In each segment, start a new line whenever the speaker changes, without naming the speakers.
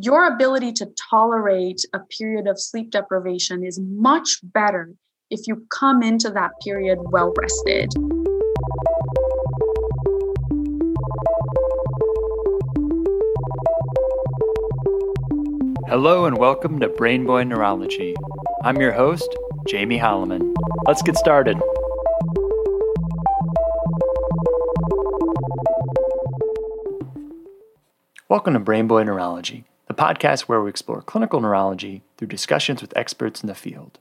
your ability to tolerate a period of sleep deprivation is much better if you come into that period well rested.
Hello and welcome to Brain Boy Neurology. I'm your host, Jamie Holloman. Let's get started. Welcome to Brain Boy Neurology, the podcast where we explore clinical neurology through discussions with experts in the field.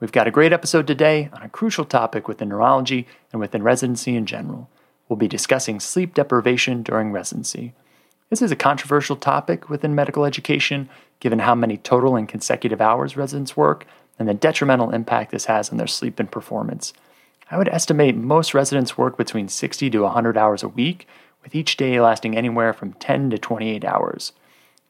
We've got a great episode today on a crucial topic within neurology and within residency in general. We'll be discussing sleep deprivation during residency. This is a controversial topic within medical education, given how many total and consecutive hours residents work and the detrimental impact this has on their sleep and performance. I would estimate most residents work between 60 to 100 hours a week, with each day lasting anywhere from 10 to 28 hours.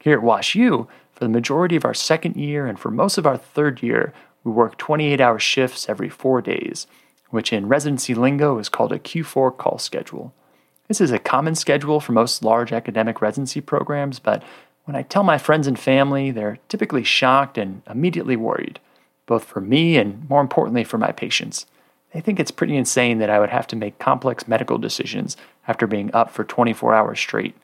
Here at Wash U, for the majority of our second year and for most of our third year, we work 28 hour shifts every four days, which in residency lingo is called a Q4 call schedule. This is a common schedule for most large academic residency programs, but when I tell my friends and family, they're typically shocked and immediately worried, both for me and more importantly for my patients. They think it's pretty insane that I would have to make complex medical decisions after being up for 24 hours straight.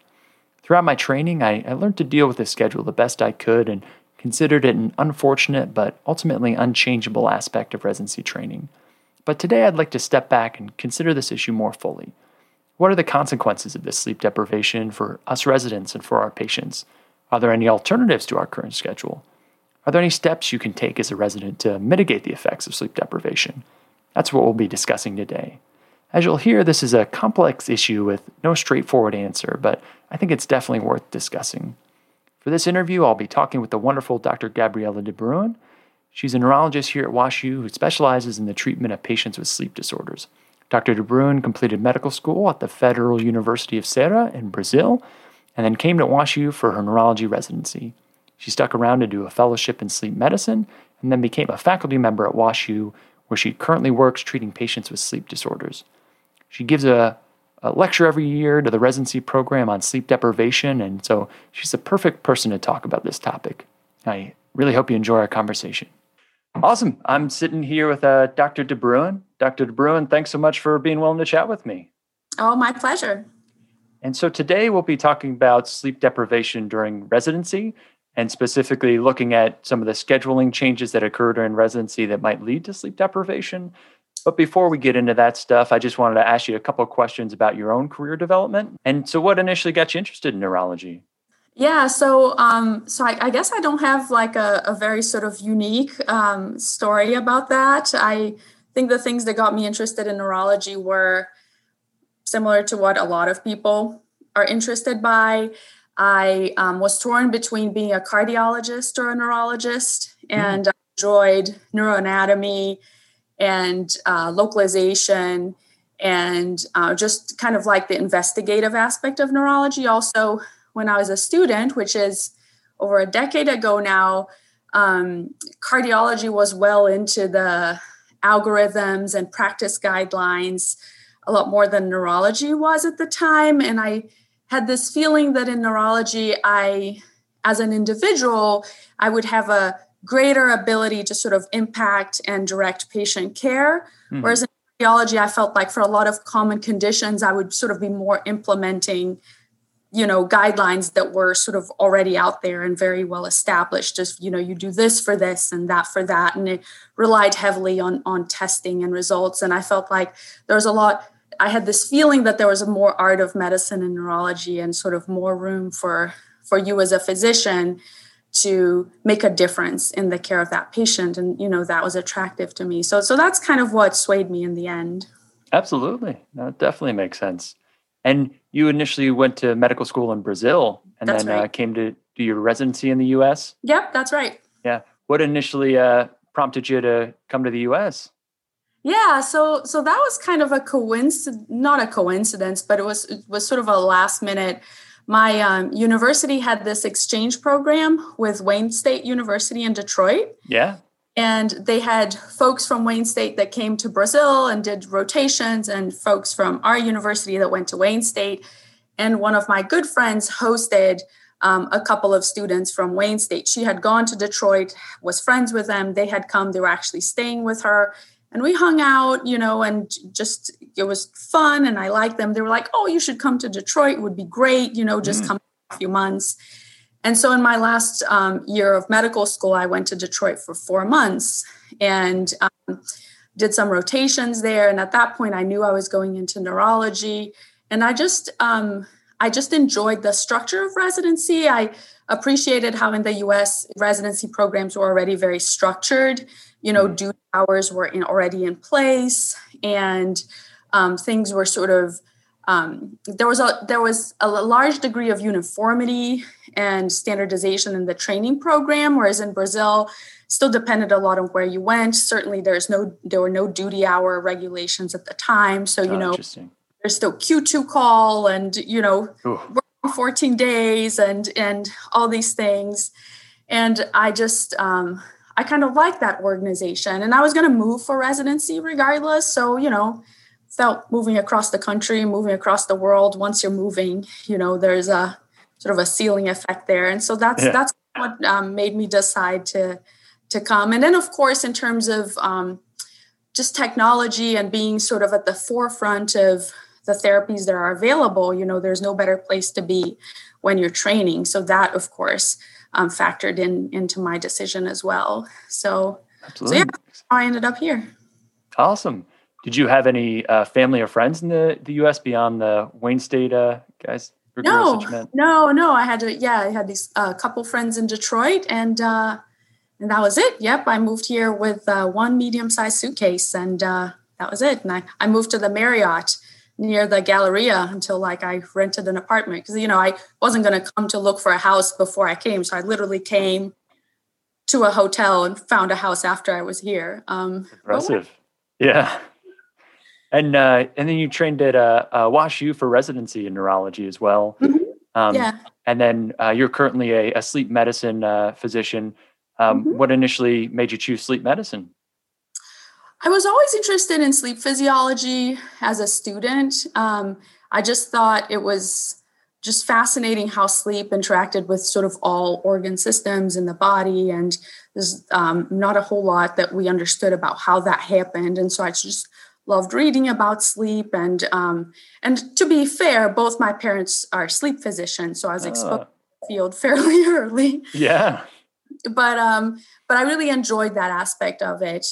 Throughout my training, I, I learned to deal with this schedule the best I could and considered it an unfortunate but ultimately unchangeable aspect of residency training. But today I'd like to step back and consider this issue more fully. What are the consequences of this sleep deprivation for us residents and for our patients? Are there any alternatives to our current schedule? Are there any steps you can take as a resident to mitigate the effects of sleep deprivation? That's what we'll be discussing today. As you'll hear, this is a complex issue with no straightforward answer, but I think it's definitely worth discussing. For this interview, I'll be talking with the wonderful Dr. Gabriella de Bruin. She's a neurologist here at WashU who specializes in the treatment of patients with sleep disorders. Dr. de Bruin completed medical school at the Federal University of Ceará in Brazil and then came to WashU for her neurology residency. She stuck around to do a fellowship in sleep medicine and then became a faculty member at WashU, where she currently works treating patients with sleep disorders. She gives a, a lecture every year to the residency program on sleep deprivation, and so she's the perfect person to talk about this topic. I really hope you enjoy our conversation. Awesome. I'm sitting here with uh, Dr. De Bruin. Dr. De Bruin, thanks so much for being willing to chat with me.
Oh, my pleasure.
And so today we'll be talking about sleep deprivation during residency and specifically looking at some of the scheduling changes that occur during residency that might lead to sleep deprivation. But before we get into that stuff, I just wanted to ask you a couple of questions about your own career development. And so, what initially got you interested in neurology?
Yeah, so um, so I, I, guess I don't have like a, a very sort of unique um, story about that. I think the things that got me interested in neurology were similar to what a lot of people are interested by. I um, was torn between being a cardiologist or a neurologist, mm. and I enjoyed neuroanatomy and uh, localization and uh, just kind of like the investigative aspect of neurology. Also, when I was a student, which is over a decade ago now, um, cardiology was well into the algorithms and practice guidelines a lot more than neurology was at the time. And I had this feeling that in neurology, I, as an individual, I would have a greater ability to sort of impact and direct patient care. Mm-hmm. Whereas in cardiology, I felt like for a lot of common conditions, I would sort of be more implementing you know guidelines that were sort of already out there and very well established just you know you do this for this and that for that and it relied heavily on on testing and results and i felt like there was a lot I had this feeling that there was a more art of medicine and neurology and sort of more room for for you as a physician to make a difference in the care of that patient. And you know that was attractive to me. So so that's kind of what swayed me in the end.
Absolutely. That definitely makes sense. And you initially went to medical school in brazil and that's then right. uh, came to do your residency in the us
yep that's right.
Yeah. What initially uh, prompted you to come to the us
yeah, so so that was kind of a coincidence, not a coincidence, but it was it was sort of a last minute. My um, university had this exchange program with Wayne State University in Detroit.
Yeah.
And they had folks from Wayne State that came to Brazil and did rotations, and folks from our university that went to Wayne State. And one of my good friends hosted um, a couple of students from Wayne State. She had gone to Detroit, was friends with them. They had come, they were actually staying with her. And we hung out, you know, and just it was fun. And I liked them. They were like, oh, you should come to Detroit. It would be great, you know, just mm. come a few months. And so in my last um, year of medical school, I went to Detroit for four months and um, did some rotations there. And at that point, I knew I was going into neurology. And I just, um, I just enjoyed the structure of residency. I appreciated how in the US residency programs were already very structured. You know, mm-hmm. duty hours were in, already in place, and um, things were sort of um, there was a there was a large degree of uniformity and standardization in the training program, whereas in Brazil, still depended a lot on where you went. Certainly, there's no there were no duty hour regulations at the time, so you oh, know there's still Q2 call and you know 14 days and and all these things and i just um, i kind of like that organization and i was going to move for residency regardless. So you know felt moving across the country moving across the world once you're moving you know there's a sort of a ceiling effect there. And so that's yeah. that's what um, made me decide to to come. And then of course in terms of um, just technology and being sort of at the forefront of the therapies that are available you know there's no better place to be when you're training. So that of course um, factored in into my decision as well. So Absolutely. so yeah i ended up here.
Awesome. Did you have any uh, family or friends in the, the us beyond the wayne state uh, guys
no no no i had to yeah i had these uh, couple friends in detroit and uh, and that was it. Yep i moved here with uh, one medium-sized suitcase and uh, that was it. And I, I moved to the marriott near the Galleria until like I rented an apartment because you know I wasn't going to come to look for a house before I came, so I literally came to a hotel and found a house after I was here. Um,
Impressive, yeah. And uh, and then you trained at uh, uh, Wash U for residency in neurology as well.
Mm-hmm. Um, yeah.
And then uh, you're currently a, a sleep medicine uh, physician. Um, mm-hmm. What initially made you choose sleep medicine?
I was always interested in sleep physiology as a student. Um, I just thought it was just fascinating how sleep interacted with sort of all organ systems in the body. And there's um, not a whole lot that we understood about how that happened. And so I just loved reading about sleep. And um, and to be fair, both my parents are sleep physicians, so I was exposed uh, to the field fairly early.
Yeah.
But um, but I really enjoyed that aspect of it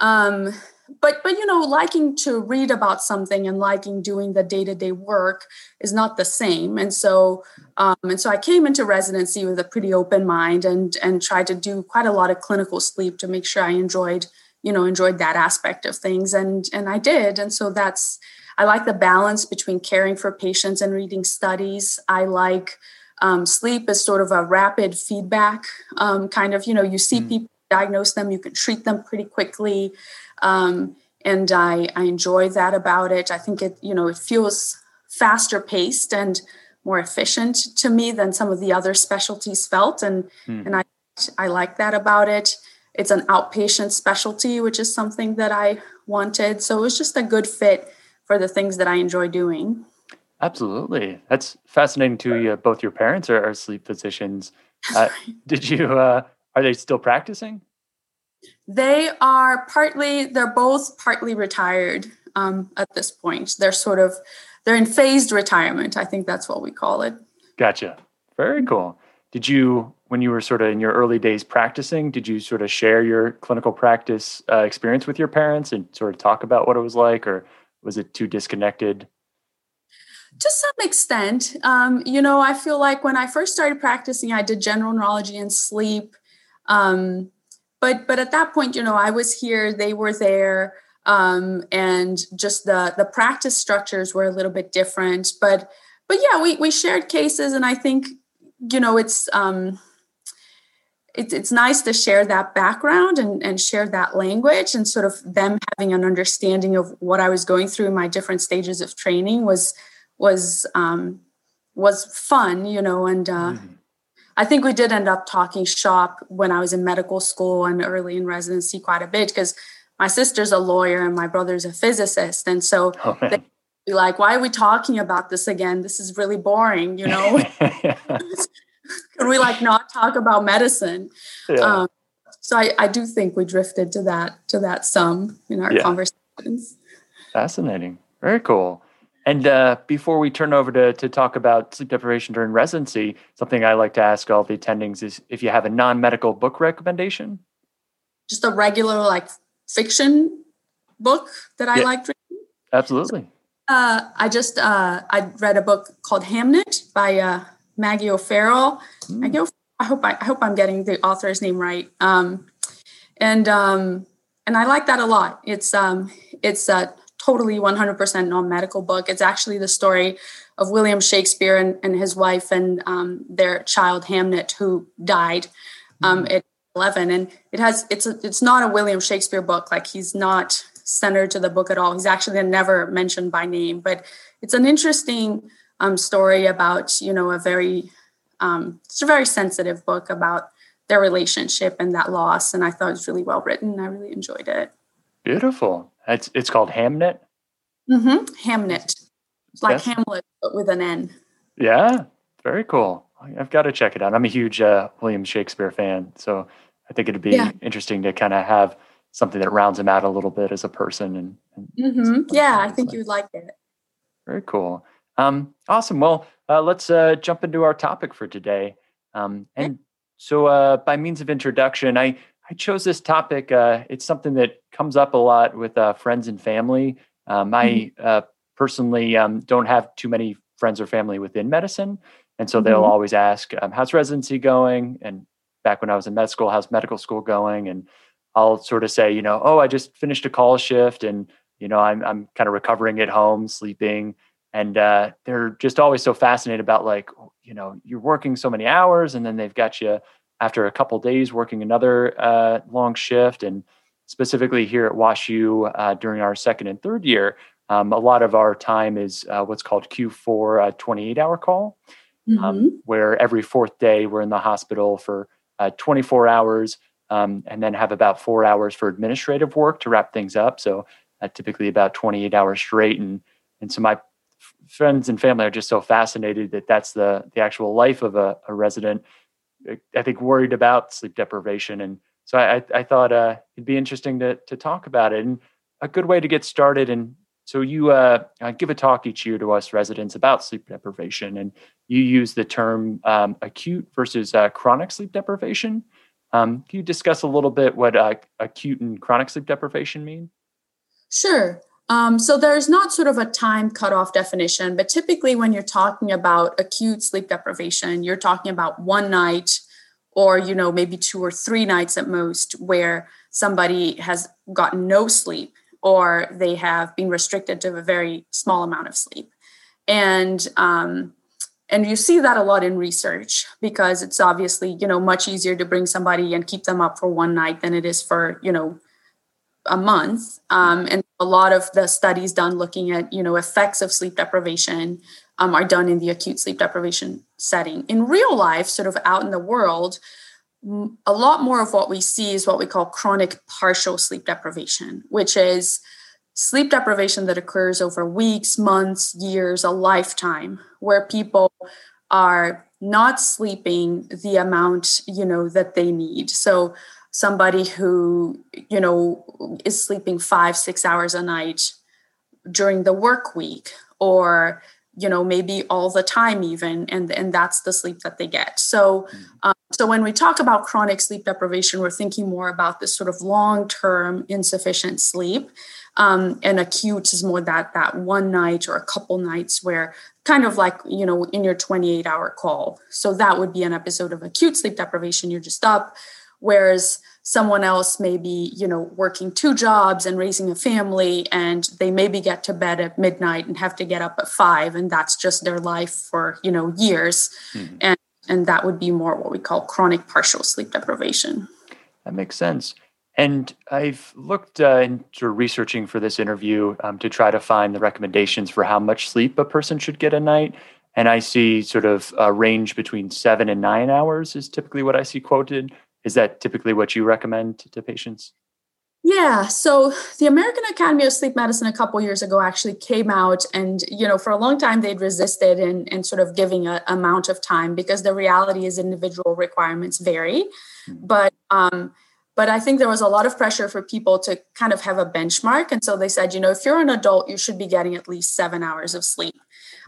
um, but but you know liking to read about something and liking doing the day-to-day work is not the same. And so um, and so i came into residency with a pretty open mind and and tried to do quite a lot of clinical sleep to make sure i enjoyed you know enjoyed that aspect of things. And and i did. And so that's i like the balance between caring for patients and reading studies. I like um, sleep is sort of a rapid feedback um, kind of you know you see mm. people diagnose them, you can treat them pretty quickly. Um, and I, I enjoy that about it. I think it, you know, it feels faster paced and more efficient to me than some of the other specialties felt. And, hmm. and I, I like that about it. It's an outpatient specialty, which is something that I wanted. So it was just a good fit for the things that I enjoy doing.
Absolutely. That's fascinating to you. Both your parents are, are sleep physicians. Uh, did you uh, are they still practicing?
They are partly, they're both partly retired um, at this point. They're sort of, they're in phased retirement. I think that's what we call it.
Gotcha. Very cool. Did you, when you were sort of in your early days practicing, did you sort of share your clinical practice uh, experience with your parents and sort of talk about what it was like, or was it too disconnected?
To some extent. Um, you know, I feel like when I first started practicing, I did general neurology and sleep um, but but at that point, you know, I was here, they were there, um, and just the the practice structures were a little bit different. But but yeah, we we shared cases, and I think you know it's um, it's it's nice to share that background and, and share that language and sort of them having an understanding of what I was going through in my different stages of training was was um, was fun, you know, and uh, mm-hmm. I think we did end up talking shop when I was in medical school and early in residency quite a bit because my sister's a lawyer and my brother's a physicist. And so oh, they be like, why are we talking about this again? This is really boring, you know? can we like not talk about medicine? Yeah. Um, so I, I do think we drifted to that to that some in our yeah. conversations.
Fascinating. Very cool. And uh, before we turn over to, to talk about sleep deprivation during residency, something I like to ask all the attendings is if you have a non medical book recommendation?
Just a regular, like, fiction book that I yeah. like reading?
Absolutely. So,
uh, I just uh, I read a book called Hamnet by uh, Maggie O'Farrell. Mm. Maggie O'Farrell, I hope I, I, hope I'm getting the author's name right. Um, and um, and I like that a lot. It's um, it's a totally 100% non-medical book. It's actually the story of William Shakespeare and, and his wife and um, their child Hamnet, who died um, mm-hmm. at 11. And it has it's a, it's not a William Shakespeare book. Like he's not centered to the book at all. He's actually never mentioned by name, but it's an interesting um, story about you know a very um, it's a very sensitive book about their relationship and that loss. And I thought it was really well written. I really enjoyed it.
Beautiful. It's it's called Hamnet.
Mm-hmm. Hamnet. It's like That's, Hamlet, but with an N.
Yeah, very cool. I've got to check it out. I'm a huge uh, William Shakespeare fan, so I think it'd be yeah. interesting to kind of have something that rounds him out a little bit as a person. And, and
mm-hmm. yeah, I think like. you would like it.
Very cool. Um, awesome. Well, uh, let's uh, jump into our topic for today. Um, and so, uh, by means of introduction, I I chose this topic. Uh, it's something that comes up a lot with uh, friends and family. Um, I mm-hmm. uh, personally um, don't have too many friends or family within medicine. And so mm-hmm. they'll always ask, um, How's residency going? And back when I was in med school, how's medical school going? And I'll sort of say, you know, oh, I just finished a call shift and, you know, I'm, I'm kind of recovering at home, sleeping. And uh, they're just always so fascinated about, like, you know, you're working so many hours and then they've got you after a couple days working another uh, long shift. And specifically here at WashU uh, during our second and third year, um, a lot of our time is uh, what's called Q4 a 28 hour call, um, mm-hmm. um, where every fourth day we're in the hospital for uh, 24 hours um, and then have about four hours for administrative work to wrap things up. So uh, typically about 28 hours straight. And, and so my f- friends and family are just so fascinated that that's the, the actual life of a, a resident I think worried about sleep deprivation, and so I, I thought uh, it'd be interesting to to talk about it, and a good way to get started. And so you uh, uh, give a talk each year to us residents about sleep deprivation, and you use the term um, acute versus uh, chronic sleep deprivation. Um, can you discuss a little bit what uh, acute and chronic sleep deprivation mean?
Sure. Um, so there's not sort of a time cutoff definition, but typically when you're talking about acute sleep deprivation, you're talking about one night or you know maybe two or three nights at most where somebody has gotten no sleep or they have been restricted to a very small amount of sleep. And um, and you see that a lot in research because it's obviously you know much easier to bring somebody and keep them up for one night than it is for you know a month um, and a lot of the studies done looking at you know effects of sleep deprivation um, are done in the acute sleep deprivation setting. In real life sort of out in the world a lot more of what we see is what we call chronic partial sleep deprivation which is sleep deprivation that occurs over weeks months years a lifetime where people are not sleeping the amount you know that they need. So somebody who you know is sleeping five six hours a night during the work week or you know maybe all the time even and and that's the sleep that they get. So mm. um, so when we talk about chronic sleep deprivation we're thinking more about this sort of long term insufficient sleep. Um, and acute is more that that one night or a couple nights where kind of like you know in your 28 hour call. So that would be an episode of acute sleep deprivation. You're just up whereas someone else may be you know working two jobs and raising a family and they maybe get to bed at midnight and have to get up at five and that's just their life for you know years mm-hmm. and and that would be more what we call chronic partial sleep deprivation
that makes sense and I've looked uh, into researching for this interview um, to try to find the recommendations for how much sleep a person should get a night. And I see sort of a range between seven and nine hours is typically what I see quoted. Is that typically what you recommend to, to patients?
Yeah, so the American Academy of Sleep Medicine a couple years ago actually came out, and you know, for a long time they'd resisted in, in sort of giving an amount of time because the reality is individual requirements vary. Mm-hmm. But um, but I think there was a lot of pressure for people to kind of have a benchmark, and so they said, you know, if you're an adult, you should be getting at least seven hours of sleep.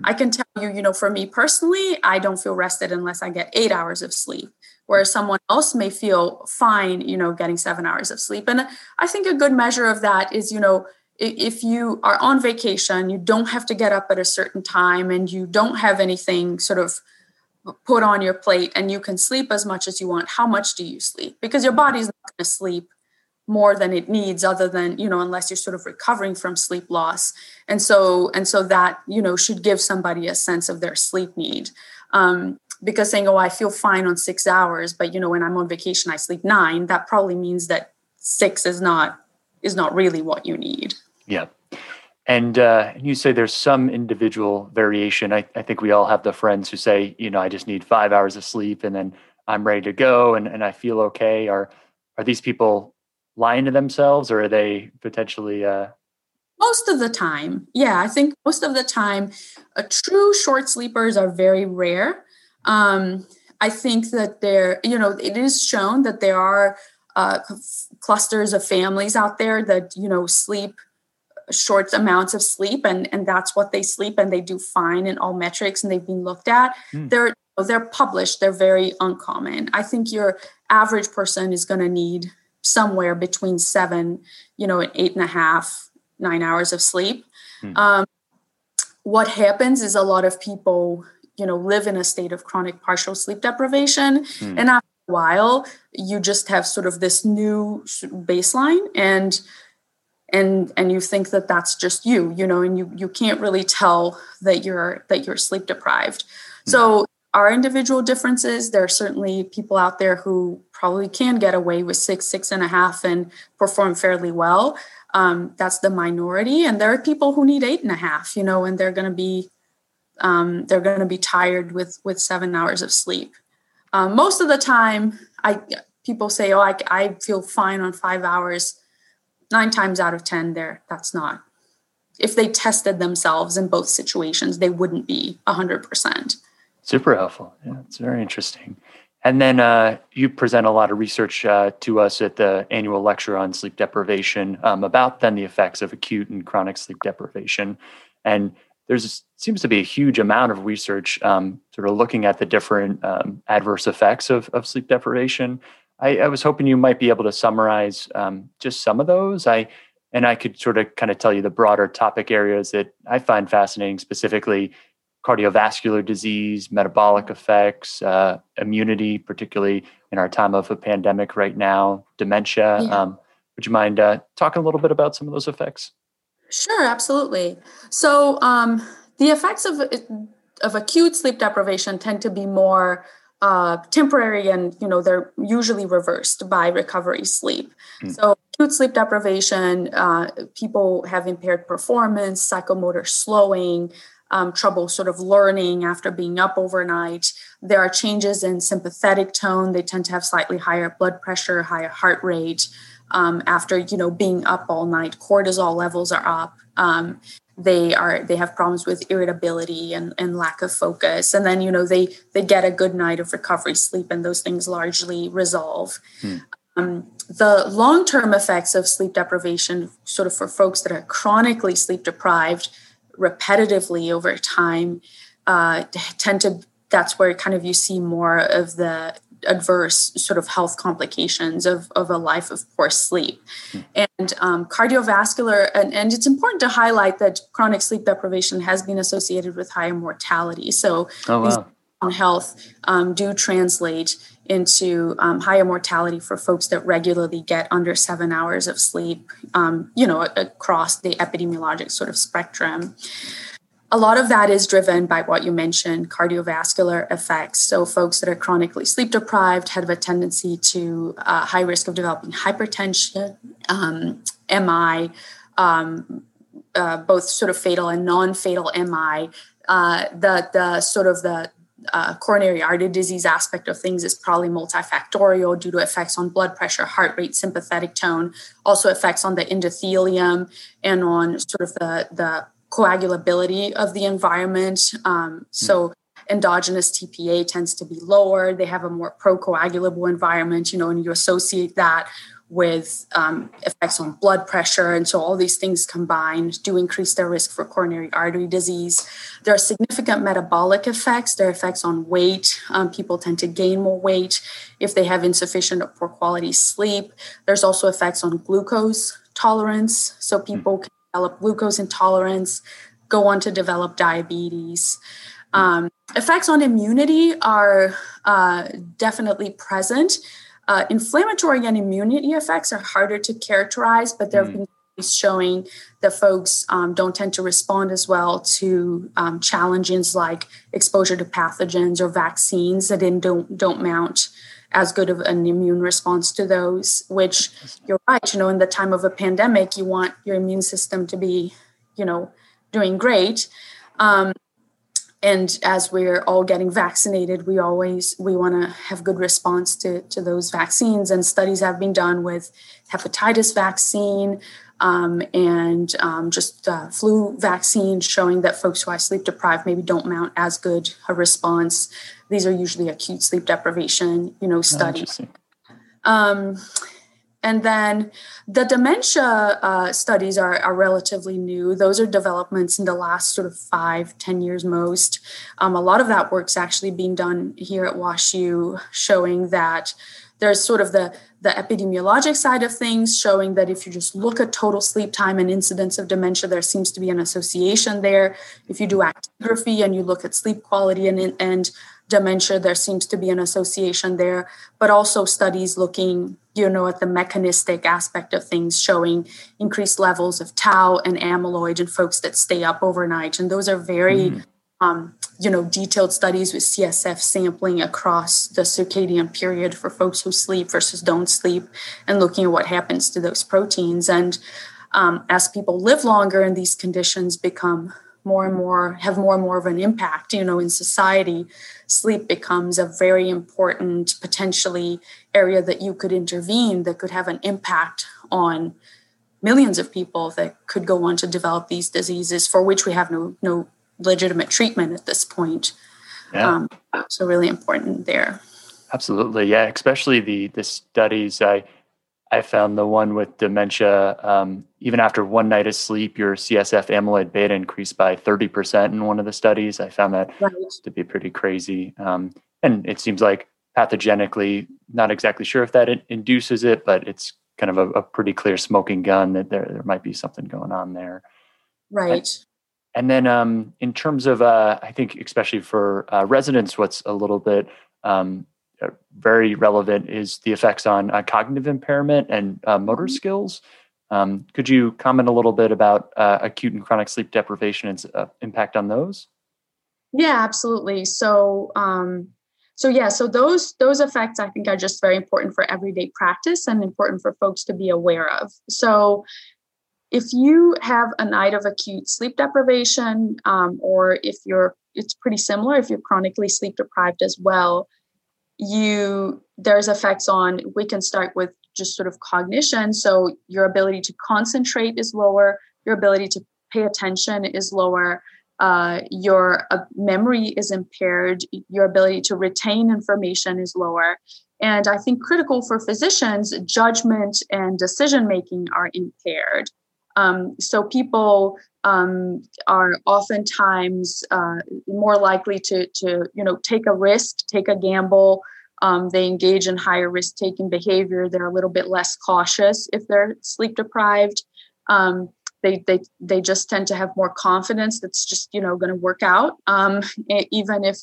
I can tell you, you know, for me personally, I don't feel rested unless I get eight hours of sleep whereas someone else may feel fine you know getting seven hours of sleep. And i think a good measure of that is you know if you are on vacation you don't have to get up at a certain time and you don't have anything sort of put on your plate and you can sleep as much as you want how much do you sleep? Because your body's not going to sleep more than it needs other than you know unless you're sort of recovering from sleep loss. And so and so that you know should give somebody a sense of their sleep need. Um, because saying, oh, I feel fine on six hours, but you know, when I'm on vacation, I sleep nine, that probably means that six is not is not really what you need.
Yeah. And uh, you say there's some individual variation. I, I think we all have the friends who say, you know, I just need five hours of sleep and then I'm ready to go and, and I feel okay. Are are these people lying to themselves or are they potentially uh...
most of the time yeah i think most of the time a true short sleepers are very rare um, I think that there, you know, it is shown that there are uh, clusters of families out there that you know sleep short amounts of sleep, and and that's what they sleep, and they do fine in all metrics, and they've been looked at. Mm. They're they're published. They're very uncommon. I think your average person is going to need somewhere between seven, you know, and eight and a half, nine hours of sleep. Mm. Um, what happens is a lot of people you know live in a state of chronic partial sleep deprivation mm. and after a while you just have sort of this new baseline and and and you think that that's just you you know and you you can't really tell that you're that you're sleep deprived mm. so our individual differences there are certainly people out there who probably can get away with six six and a half and perform fairly well um, that's the minority and there are people who need eight and a half you know and they're going to be um, they're going to be tired with with seven hours of sleep. Um, most of the time, I people say, "Oh, I, I feel fine on five hours." Nine times out of ten, there that's not. If they tested themselves in both situations, they wouldn't be hundred percent.
Super helpful. Yeah, it's very interesting. And then uh, you present a lot of research uh, to us at the annual lecture on sleep deprivation um, about then the effects of acute and chronic sleep deprivation. And there's seems to be a huge amount of research um, sort of looking at the different um, adverse effects of, of sleep deprivation. I, I, was hoping you might be able to summarize um, just some of those. I and I could sort of kind of tell you the broader topic areas that I find fascinating, specifically cardiovascular disease, metabolic effects, uh, immunity, particularly in our time of a pandemic right now, dementia. Yeah. Um, would you mind uh, talking a little bit about some of those effects?
Sure, absolutely. So um, the effects of of acute sleep deprivation tend to be more uh, temporary, and you know they're usually reversed by recovery sleep. Mm. So acute sleep deprivation, uh, people have impaired performance, psychomotor slowing. Um, trouble sort of learning after being up overnight. There are changes in sympathetic tone. They tend to have slightly higher blood pressure, higher heart rate um, after you know being up all night cortisol levels are up um, they are they have problems with irritability and, and lack of focus and then you know they they get a good night of recovery sleep and those things largely resolve hmm. um, the long-term effects of sleep deprivation sort of for folks that are chronically sleep deprived repetitively over time uh, tend to that's where kind of you see more of the adverse sort of health complications of, of a life of poor sleep. Mm. And um, cardiovascular, and, and it's important to highlight that chronic sleep deprivation has been associated with higher mortality. So oh, wow. these health um, do translate into um, higher mortality for folks that regularly get under seven hours of sleep, um, you know, across the epidemiologic sort of spectrum a lot of that is driven by what you mentioned cardiovascular effects. So, folks that are chronically sleep deprived have a tendency to uh, high risk of developing hypertension, um, MI, um, uh, both sort of fatal and non fatal MI. Uh, the, the sort of the uh, coronary artery disease aspect of things is probably multifactorial due to effects on blood pressure, heart rate, sympathetic tone, also effects on the endothelium and on sort of the, the coagulability of the environment. Um, so endogenous TPA tends to be lower. They have a more procoagulable environment, you know, and you associate that with um, effects on blood pressure. And so all these things combined do increase their risk for coronary artery disease. There are significant metabolic effects. There are effects on weight. Um, people tend to gain more weight if they have insufficient or poor quality sleep. There's also effects on glucose tolerance. So people can develop glucose intolerance, go on to develop diabetes. Um, effects on immunity are uh, definitely present. Uh, inflammatory and immunity effects are harder to characterize, but there have mm. been showing that folks um, don't tend to respond as well to um, challenges like exposure to pathogens or vaccines that then don't don't mount as good of an immune response to those which you're right you know in the time of a pandemic you want your immune system to be you know doing great. Um, and as we're all getting vaccinated we always we want to have good response to, to those vaccines. And studies have been done with hepatitis vaccine um, and um, just uh, flu vaccine showing that folks who are sleep deprived maybe don't mount as good a response these are usually acute sleep deprivation you know studies um, and then the dementia uh, studies are, are, relatively new. Those are developments in the last sort of five, ten years most. Um, a lot of that work's actually being done here at WashU, showing that there's sort of the, the epidemiologic side of things, showing that if you just look at total sleep time and incidence of dementia, there seems to be an association there. If you do actigraphy and you look at sleep quality and, and dementia, there seems to be an association there, but also studies looking, you know, at the mechanistic aspect of things, showing increased levels of tau and amyloid in folks that stay up overnight. And those are very, mm. um, you know, detailed studies with CSF sampling across the circadian period for folks who sleep versus don't sleep and looking at what happens to those proteins. And um, as people live longer and these conditions become more and more have more and more of an impact you know in society. Sleep becomes a very important potentially area that you could intervene that could have an impact on millions of people that could go on to develop these diseases for which we have no no legitimate treatment at this point. Yeah. Um, so really important there.
Absolutely. Yeah especially the the studies i I found the one with dementia, um, even after one night of sleep, your CSF amyloid beta increased by 30% in one of the studies. I found that right. to be pretty crazy. Um, and it seems like pathogenically, not exactly sure if that induces it, but it's kind of a, a, pretty clear smoking gun that there, there might be something going on there.
Right.
And, and then um, in terms of, uh, I think, especially for uh, residents, what's a little bit um, very relevant is the effects on uh, cognitive impairment and uh, motor mm-hmm. skills. Um, could you comment a little bit about uh, acute and chronic sleep deprivation and uh, impact on those?
Yeah, absolutely. So, um, so yeah, so those those effects I think are just very important for everyday practice and important for folks to be aware of. So, if you have a night of acute sleep deprivation, um, or if you're, it's pretty similar if you're chronically sleep deprived as well you there's effects on we can start with just sort of cognition. So your ability to concentrate is lower your ability to pay attention is lower uh, your uh, memory is impaired your ability to retain information is lower. And i think critical for physicians judgment and decision making are impaired. Um, so people um, are oftentimes uh, more likely to, to, you know, take a risk, take a gamble. Um, they engage in higher risk taking behavior. They're a little bit less cautious if they're sleep deprived. Um, they, they, they just tend to have more confidence that's just, you know, going to work out, um, even if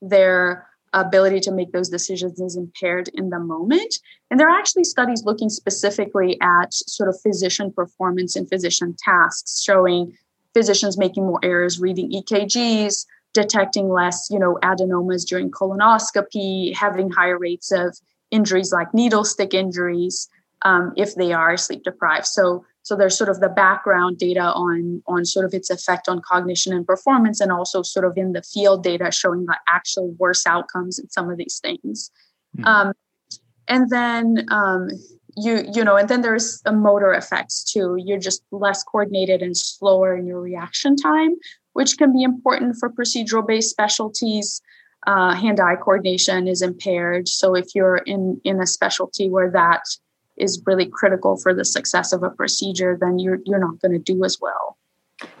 they're ability to make those decisions is impaired in the moment. And there are actually studies looking specifically at sort of physician performance and physician tasks, showing physicians making more errors reading EKGs, detecting less, you know, adenomas during colonoscopy, having higher rates of injuries like needle stick injuries um, if they are sleep deprived. So, so there's sort of the background data on on sort of its effect on cognition and performance and also sort of in the field data showing the actual worse outcomes in some of these things mm-hmm. um, and then um, you you know and then there's a motor effects too. You're just less coordinated and slower in your reaction time which can be important for procedural based specialties. Uh, hand-eye coordination is impaired. So if you're in in a specialty where that is really critical for the success of a procedure then you're you're not going to do as well.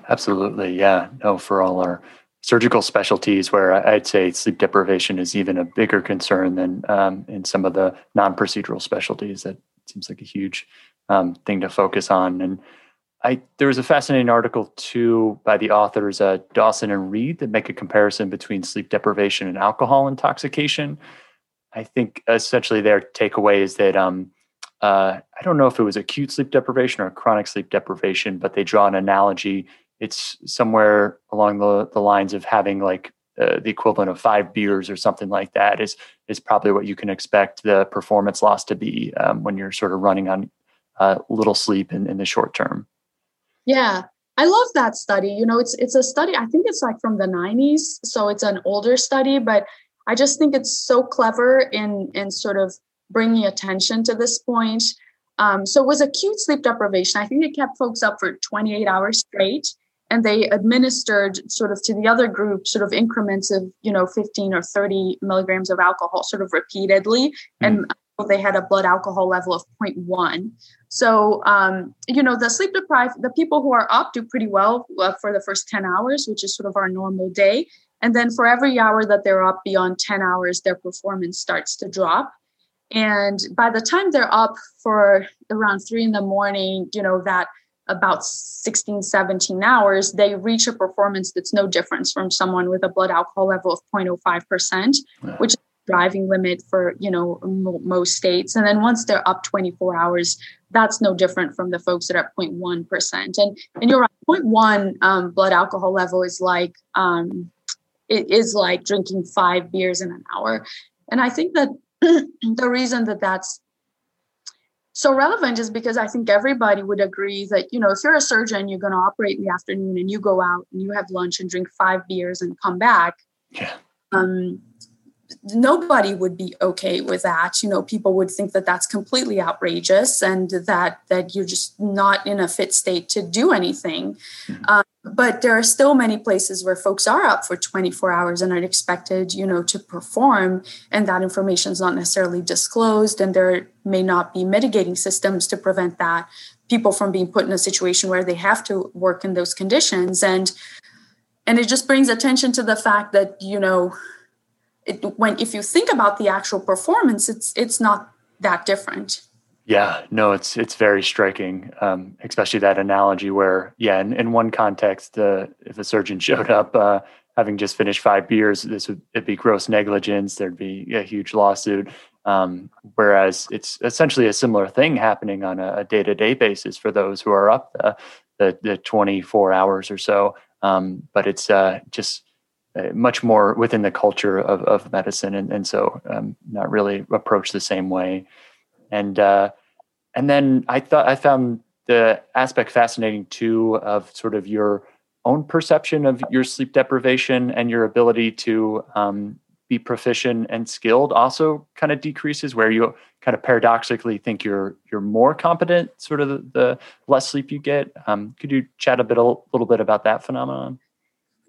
Absolutely yeah. No for all our surgical specialties where I'd say sleep deprivation is even a bigger concern than um, in some of the non-procedural specialties that seems like a huge um, thing to focus on. And I there was a fascinating article too by the authors uh, Dawson and Reid that make a comparison between sleep deprivation and alcohol intoxication. I think essentially their takeaway is that um, uh, I don't know if it was acute sleep deprivation or chronic sleep deprivation, but they draw an analogy. It's somewhere along the, the lines of having like uh, the equivalent of five beers or something like that is is probably what you can expect the performance loss to be um, when you're sort of running on uh, little sleep in, in the short term.
Yeah, I love that study. You know, it's it's a study. I think it's like from the '90s, so it's an older study, but I just think it's so clever in in sort of bringing attention to this point. Um, so it was acute sleep deprivation. I think it kept folks up for 28 hours straight, and they administered sort of to the other group sort of increments of you know 15 or 30 milligrams of alcohol sort of repeatedly, mm. and they had a blood alcohol level of 0.1. So, um, you know, the sleep deprived, the people who are up do pretty well uh, for the first 10 hours, which is sort of our normal day. And then for every hour that they're up beyond 10 hours, their performance starts to drop. And by the time they're up for around three in the morning, you know, that about 16, 17 hours, they reach a performance that's no difference from someone with a blood alcohol level of 0.05%, yeah. which is driving limit for you know most states. And then once they're up 24 hours that's no different from the folks that are at 0.1% and and you're right 0.1 um, blood alcohol level is like um, it is like drinking five beers in an hour. And i think that the reason that that's so relevant is because I think everybody would agree that, you know, if you're a surgeon, you're going to operate in the afternoon and you go out and you have lunch and drink five beers and come back. Yeah. Um, nobody would be okay with that. You know people would think that that's completely outrageous and that that you're just not in a fit state to do anything. Mm-hmm. um, but there are still many places where folks are up for 24 hours and are expected you know to perform and that information is not necessarily disclosed and there may not be mitigating systems to prevent that. People from being put in a situation where they have to work in those conditions and and it just brings attention to the fact that you know it, when if you think about the actual performance, it's it's not that different.
Yeah, no, it's it's very striking, um, especially that analogy where, yeah, in, in one context, uh, if a surgeon showed up uh, having just finished five beers, this would it'd be gross negligence. There'd be a huge lawsuit. Um, whereas it's essentially a similar thing happening on a day to day basis for those who are up the the, the 24 hours or so. Um, but it's uh, just uh, much more within the culture of, of medicine, and, and so um, not really approached the same way. And uh, and then I thought I found the aspect fascinating too of sort of your own perception of your sleep deprivation and your ability to um, be proficient and skilled also kind of decreases where you kind of paradoxically think you're you're more competent sort of the, the less sleep you get um, could you chat a bit a little bit about that phenomenon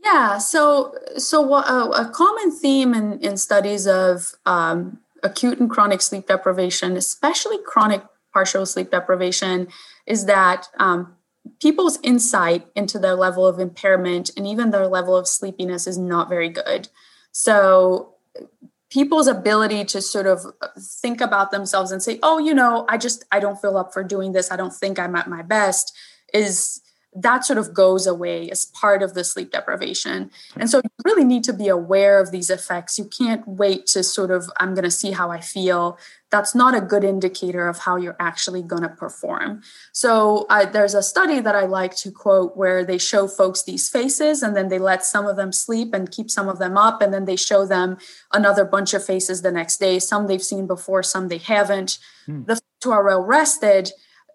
yeah. So, so uh, a common theme in, in studies of um, acute and chronic sleep deprivation, especially chronic partial sleep deprivation, is that um, people's insight into their level of impairment and even their level of sleepiness is not very good. So, people's ability to sort of think about themselves and say, "Oh, you know, I just I don't feel up for doing this. I don't think I'm at my best," is that sort of goes away as part of the sleep deprivation. And so you really need to be aware of these effects. You can't wait to sort of, I'm going to see how I feel. That's not a good indicator of how you're actually going to perform. So uh, there's a study that I like to quote where they show folks these faces and then they let some of them sleep and keep some of them up. And then they show them another bunch of faces the next day. Some they've seen before, some they haven't. Hmm. The who are well rested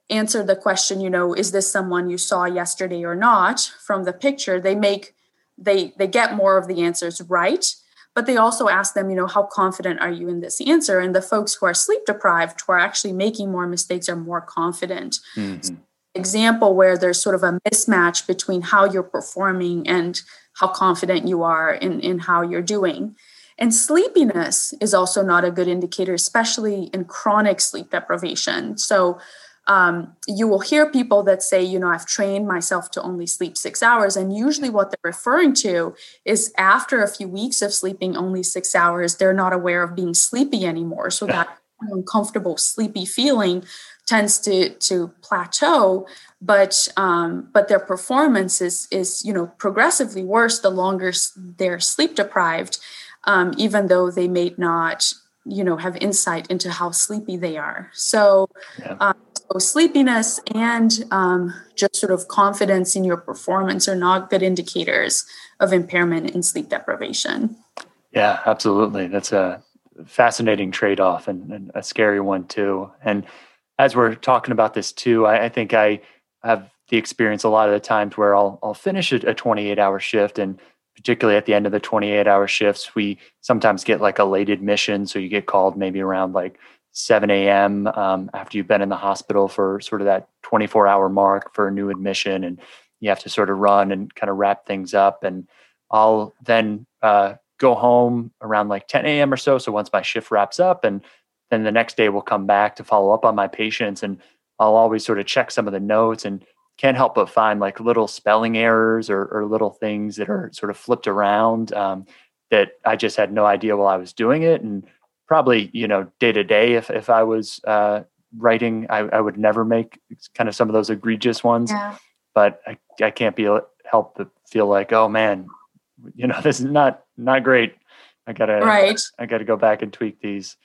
answer the question, you know, is this someone you saw yesterday or not from the picture, they make they they get more of the answers right but they also ask them, you know, how confident are you in this answer? And the folks who are sleep deprived, who are actually making more mistakes, are more confident. Mm-hmm. Example where there's sort of a mismatch between how you're performing and how confident you are in, in how you're doing. And sleepiness is also not a good indicator, especially in chronic sleep deprivation. So, um, you will hear people that say, you know, I've trained myself to only sleep six hours. And usually what they're referring to is after a few weeks of sleeping only six hours, they're not aware of being sleepy anymore. So that uncomfortable, sleepy feeling tends to to plateau but um, but their performance is is you know progressively worse the longer they're sleep deprived um, even though they may not you know have insight into how sleepy they are so yeah. um, so sleepiness and um, just sort of confidence in your performance are not good indicators of impairment in sleep deprivation.
Yeah, absolutely. That's a fascinating trade off and, and, a scary one, too. And as we're talking about this, too, I, I, think I have the experience a lot of the times where I'll, I'll finish a 28 hour shift and particularly at the end of the 28 hour shifts, we sometimes get like a late admission. So you get called maybe around like 7 a.m. Um, after you've been in the hospital for sort of that 24 hour mark for a new admission, and you have to sort of run and kind of wrap things up. And I'll then uh, go home around like 10 a.m. or so. So once my shift wraps up, and then the next day we'll come back to follow up on my patients, and I'll always sort of check some of the notes and can't help but find like little spelling errors or, or little things that are sort of flipped around um, that I just had no idea while I was doing it. And probably you know day to day if if I was uh, writing, I, I would never make kind of some of those egregious ones. Yeah. But I, I can't be help but feel like oh man, you know this is not not great. I gotta right. I gotta go back and tweak these.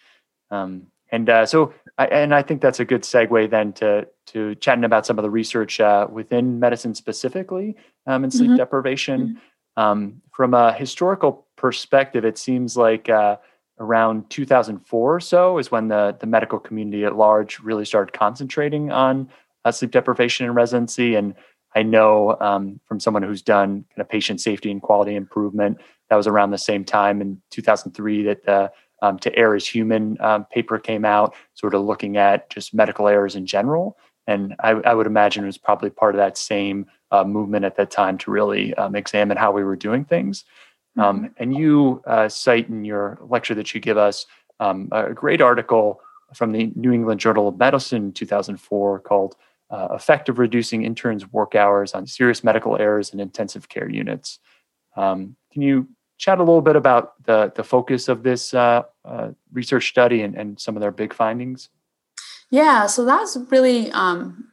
Um, and uh, so I, and I think that's a good segue then to to chatting about some of the research uh, within medicine specifically um, and sleep mm-hmm. deprivation. Mm-hmm. Um, from a historical perspective, it seems like uh, around 2004 or so is when the, the medical community at large really started concentrating on uh, sleep deprivation in residency. And I know um, from someone who's done kind of patient safety and quality improvement, that was around the same time in 2003 that the um, To Err is Human um, paper came out, sort of looking at just medical errors in general. And I, I would imagine it was probably part of that same uh, movement at that time to really um, examine how we were doing things. Um, and you uh, cite in your lecture that you give us um, a great article from the New England Journal of Medicine 2004 called uh, Effect of Reducing Interns' Work Hours on Serious Medical Errors in Intensive Care Units. Um, can you chat a little bit about the, the focus of this uh, uh research study and, and some of their big findings?
Yeah, so that's really, um,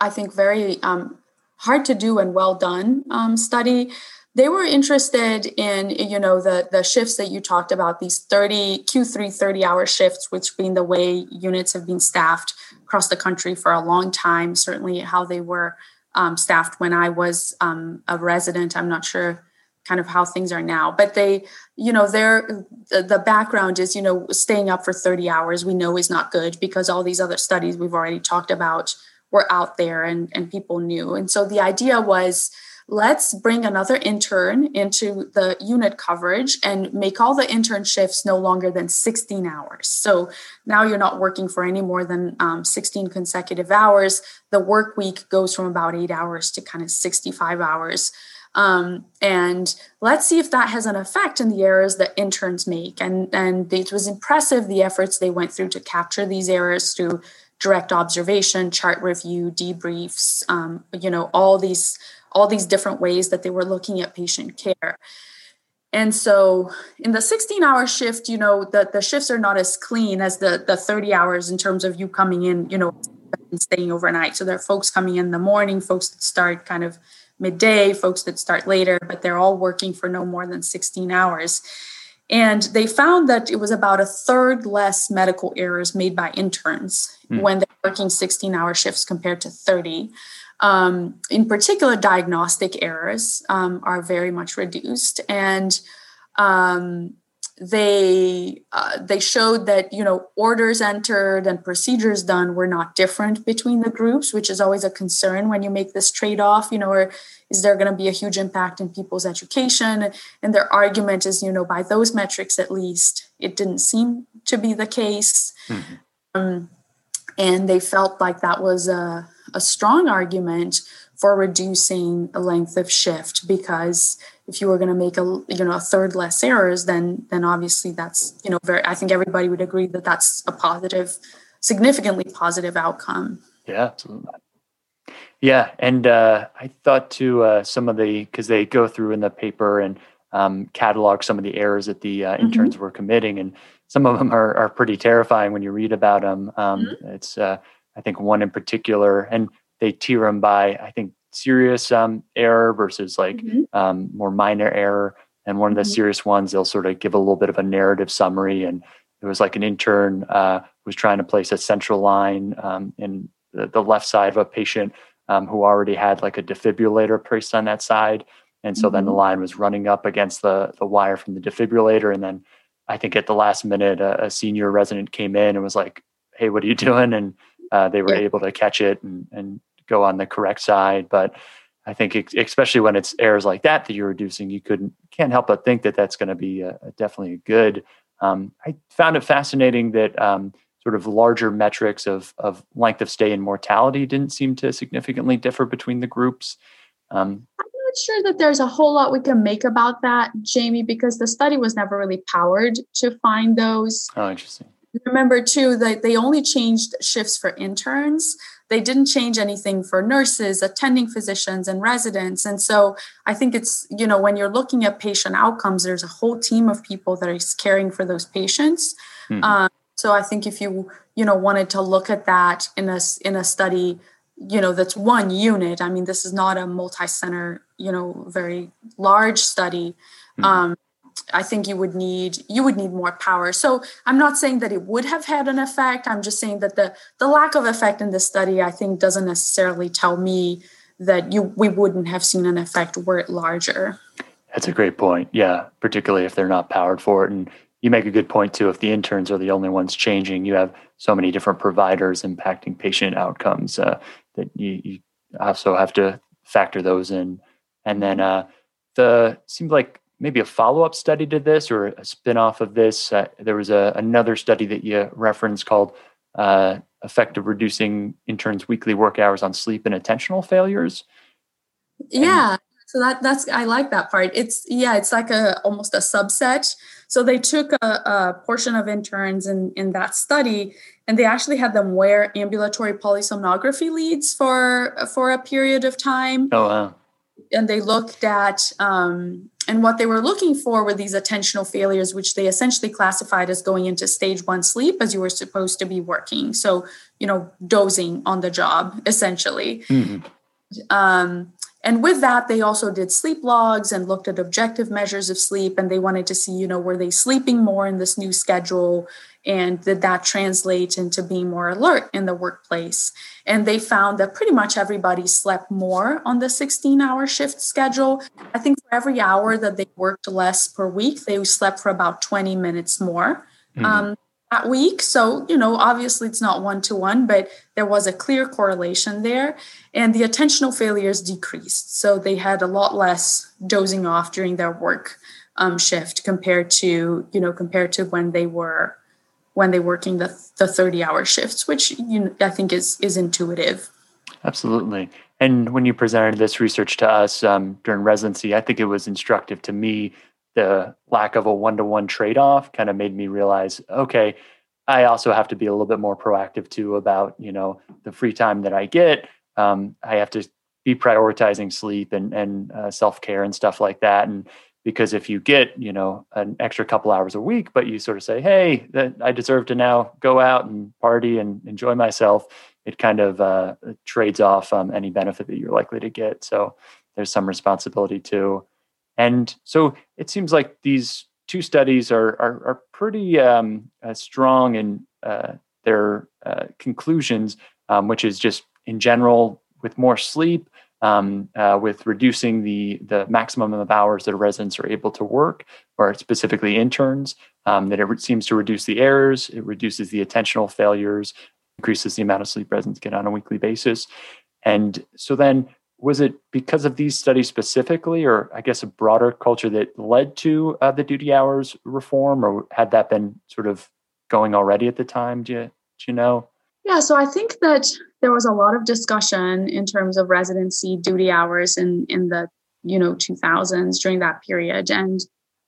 I think, very um, hard to do and well done um, study they were interested in you know the the shifts that you talked about these 30 q3 30 hour shifts which being the way units have been staffed across the country for a long time certainly how they were um, staffed when i was um, a resident. I'm not sure kind of how things are now but they you know their the background is you know staying up for 30 hours we know is not good because all these other studies we've already talked about were out there and and people knew. And so the idea was let's bring another intern into the unit coverage and make all the intern shifts no longer than 16 hours. So now you're not working for any more than um, 16 consecutive hours. The work week goes from about eight hours to kind of 65 hours. Um, and let's see if that has an effect in the errors that interns make. And, and it was impressive the efforts they went through to capture these errors through direct observation, chart review, debriefs, um, you know, all these all these different ways that they were looking at patient care. And so in the 16 hour shift, you know, the, the shifts are not as clean as the, the 30 hours in terms of you coming in, you know, and staying overnight. So there are folks coming in the morning, folks that start kind of midday, folks that start later, but they're all working for no more than 16 hours. And they found that it was about a third less medical errors made by interns mm. when they're working 16 hour shifts compared to 30. Um, in particular, diagnostic errors um, are very much reduced. And um, they uh, they showed that you know orders entered and procedures done were not different between the groups which is always a concern when you make this trade-off you know or is there going to be a huge impact in people's education and their argument is you know by those metrics at least it didn't seem to be the case mm-hmm. um, and they felt like that was a, a strong argument for reducing the length of shift because if you were going to make a you know a third less errors then then obviously that's you know very i think everybody would agree that that's a positive significantly positive outcome
yeah absolutely yeah and uh, i thought to uh, some of the because they go through in the paper and um, catalog some of the errors that the uh, mm-hmm. interns mm-hmm. were committing and some of them are, are pretty terrifying when you read about them um, mm-hmm. it's uh, i think one in particular and they tier them by I think serious um, error versus like mm-hmm. um, more minor error. And one of the mm-hmm. serious ones, they'll sort of give a little bit of a narrative summary. And it was like an intern uh, was trying to place a central line um, in the, the, left side of a patient um, who already had like a defibrillator placed on that side. And so then the mm-hmm. line was running up against the the wire from the defibrillator. And then I think at the last minute, a, a senior resident came in and was like, "Hey, what are you doing?" And uh, they were yeah. able to catch it and, and go on the correct side. But I think especially when it's errors like that that you're reducing, you couldn't can't help but think that that's going to be a, a definitely a good. Um, I found it fascinating that um, sort of larger metrics of of length of stay and mortality didn't seem to significantly differ between the groups.
Um, sure that there's a whole lot we can make about that, Jamie, because the study was never really powered to find those.
Oh, interesting.
Remember too that they only changed shifts for interns. They didn't change anything for nurses, attending physicians, and residents. And so I think it's, you know, when you're looking at patient outcomes, there's a whole team of people that is caring for those patients. Mm-hmm. Um, so I think if you, you know, wanted to look at that in a in a study, you know, that's one unit. I mean, this is not a multi-center, you know, very large study. Mm-hmm. Um, I think you would need you would need more power. So I'm not saying that it would have had an effect. I'm just saying that the the lack of effect in this study I think doesn't necessarily tell me that you we wouldn't have seen an effect were it larger.
That's a great point. Yeah, particularly if they're not powered for it and you make a good point too if the interns are the only ones changing you have so many different providers impacting patient outcomes uh, that you, you also have to factor those in. And then uh, the seemed like maybe a follow-up study to this or a spin-off of this uh, there was a, another study that you referenced called uh, effect of reducing interns weekly work hours on sleep and attentional failures.
Yeah so that that's i like that part. It's yeah it's like a almost a subset. So they took a, a portion of interns in in that study and they actually had them wear ambulatory polysomnography leads for for a period of time.
Oh wow.
And they looked at um, and what they were looking for were these attentional failures which they essentially classified as going into stage one sleep as you were supposed to be working. So you know dozing on the job essentially. Mm-hmm. um, and with that they also did sleep logs and looked at objective measures of sleep and they wanted to see you know were they sleeping more in this new schedule and did that translate into being more alert in the workplace? And they found that pretty much everybody slept more on the 16 hour shift schedule. I think for every hour that they worked less per week they slept for about 20 minutes more. Mm-hmm. um, that week so you know obviously it's not one to one but there was a clear correlation there and the attentional failures decreased so they had a lot less dozing off during their work um, shift compared to you know compared to when they were when they're working the, the 30 hour shifts, which you I think is, is intuitive.
Absolutely. And when you presented this research to us um, during residency, I think it was instructive to me. The lack of a one to one trade off kind of made me realize, okay, I also have to be a little bit more proactive too about you know the free time that I get. Um, I have to be prioritizing sleep and and uh, self care and stuff like that. And because if you get you know an extra couple hours a week but you sort of say hey that i deserve to now go out and party and enjoy myself it kind of uh, trades off um, any benefit that you're likely to get so there's some responsibility too and so it seems like these two studies are are, are pretty um, uh, strong in uh, their uh, conclusions um, which is just in general with more sleep um, uh, with reducing the the maximum of hours that residents are able to work, or specifically interns. Um, that it seems to reduce the errors, it reduces the attentional failures, increases the amount of sleep residents get on a weekly basis. And so then, was it because of these studies specifically, or I guess a broader culture that led to uh, the duty hours reform, or had that been sort of going already at the time? Do you, do you know?
Yeah, so I think that there was a lot of discussion in terms of residency duty hours in in the you know 2000s during that period, and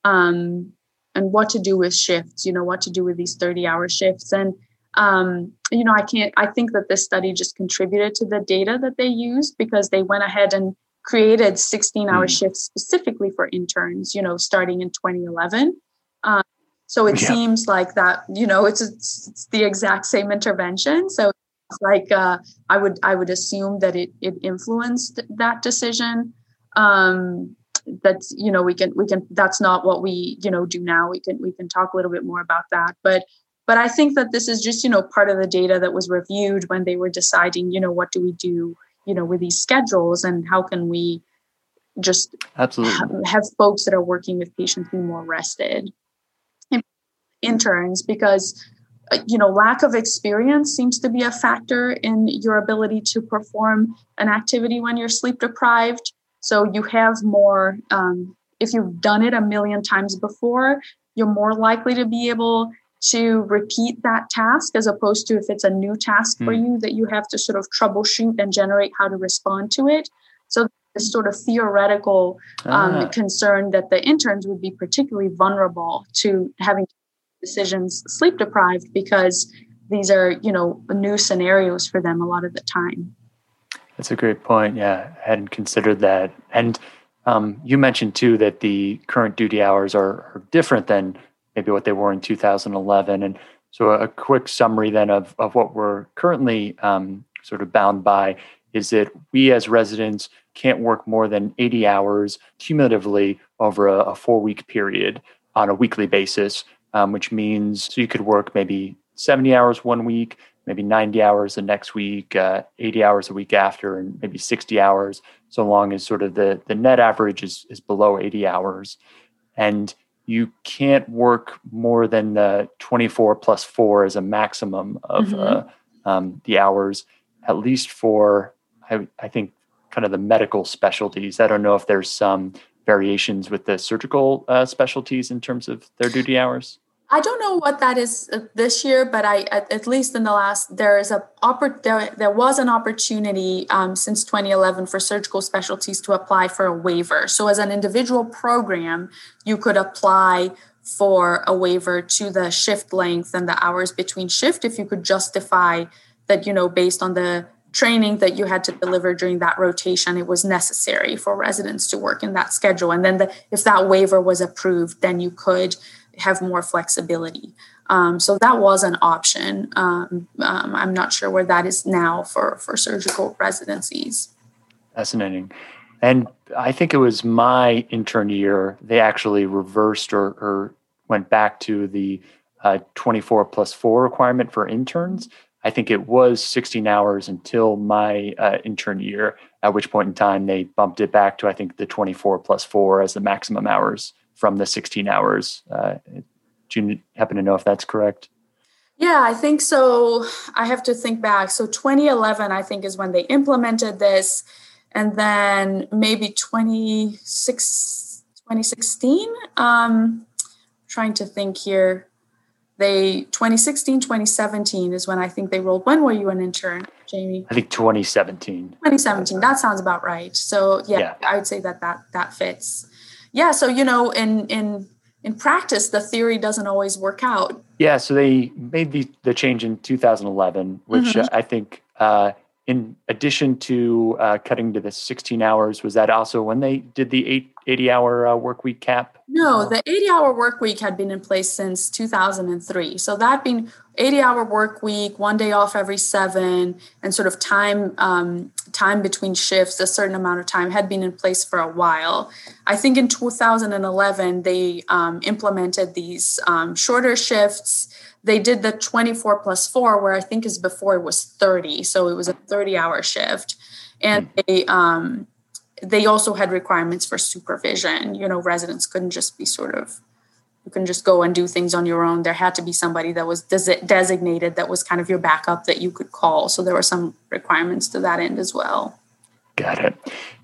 um, and what to do with shifts. You know what to do with these 30 hour shifts, and um, you know I can't. I think that this study just contributed to the data that they used because they went ahead and created 16 hour mm. shifts specifically for interns. You know, starting in 2011. Um, so it yeah. seems like that, you know, it's, it's, it's the exact same intervention. So it's like uh, I would I would assume that it it influenced that decision. Um, that's you know we can we can that's not what we you know do now. We can we can talk a little bit more about that, but but I think that this is just you know part of the data that was reviewed when they were deciding you know what do we do you know with these schedules and how can we just
absolutely.
have folks that are working with patients be more rested interns because uh, you know lack of experience seems to be a factor in your ability to perform an activity when you're sleep deprived. So you have more um, if you've done it a million times before you're more likely to be able to repeat that task as opposed to if it's a new task mm. for hmm. you that you have to sort of troubleshoot and generate how to respond to it so this sort of theoretical um, ah. concern that the interns would be particularly vulnerable to having decisions sleep deprived because these are you know new scenarios for them a lot of the time
that's a great point yeah i hadn't considered that and um, you mentioned too that the current duty hours are, are, different than maybe what they were in 2011 and so a quick summary then of, of what we're currently um, sort of bound by is that we as residents can't work more than 80 hours cumulatively over a, a four week period on a weekly basis um, which means so you could work maybe 70 hours one week, maybe 90 hours the next week, uh, 80 hours a week after, and maybe 60 hours, so long as sort of the, the net average is, is below 80 hours. And you can't work more than the 24 plus four as a maximum of mm-hmm. uh, um, the hours, at least for, I, I think, kind of the medical specialties. I don't know if there's some variations with the surgical uh, specialties in terms of their duty hours?
I don't know what that is uh, this year, but I at, at least in the last there is a there, there was an opportunity um, since 2011 for surgical specialties to apply for a waiver. So as an individual program, you could apply for a waiver to the shift length and the hours between shift if you could justify that you know based on the training that you had to deliver during that rotation it was necessary for residents to work in that schedule and then the, if that waiver was approved then you could have more flexibility. Um, so that was an option. Um, um, i'm not sure where that is now for for surgical residencies.
Fascinating. And i think it was my intern year they actually reversed or, or went back to the uh, 24 plus 4 requirement for interns. I think it was 16 hours until my uh, intern year, at which point in time they bumped it back to, I think, the 24 plus four as the maximum hours from the 16 hours. Uh, do you happen to know if that's correct?
Yeah, I think so. I have to think back. So 2011, I think, is when they implemented this. And then maybe 26, 2016. Um, trying to think here they 2016 2017 is when i think they rolled when were you an intern jamie
i think 2017
2017 that sounds about right so yeah, yeah, i would say that that that fits yeah so you know in in in practice the theory doesn't always work out
yeah so they made the the change in 2011 which mm-hmm. i think uh, in addition to uh, cutting to the 16 hours, was that also when they did the eight, 80 hour uh, work week cap?
No, the 80 hour work week had been in place since 2003. So that being 80 hour work week, one day off every seven, and sort of time um, time between shifts, a certain amount of time, had been in place for a while. I think in 2011, they um, implemented these um, shorter shifts. They did the 24 plus four, where I think is before it was 30. So it was a 30 hour shift. And hmm. they, um, they also had requirements for supervision. You know, residents couldn't just be sort of you can just go and do things on your own. There had to be somebody that was des- designated that was kind of your backup that you could call. So there were some requirements to that end as well.
Got it.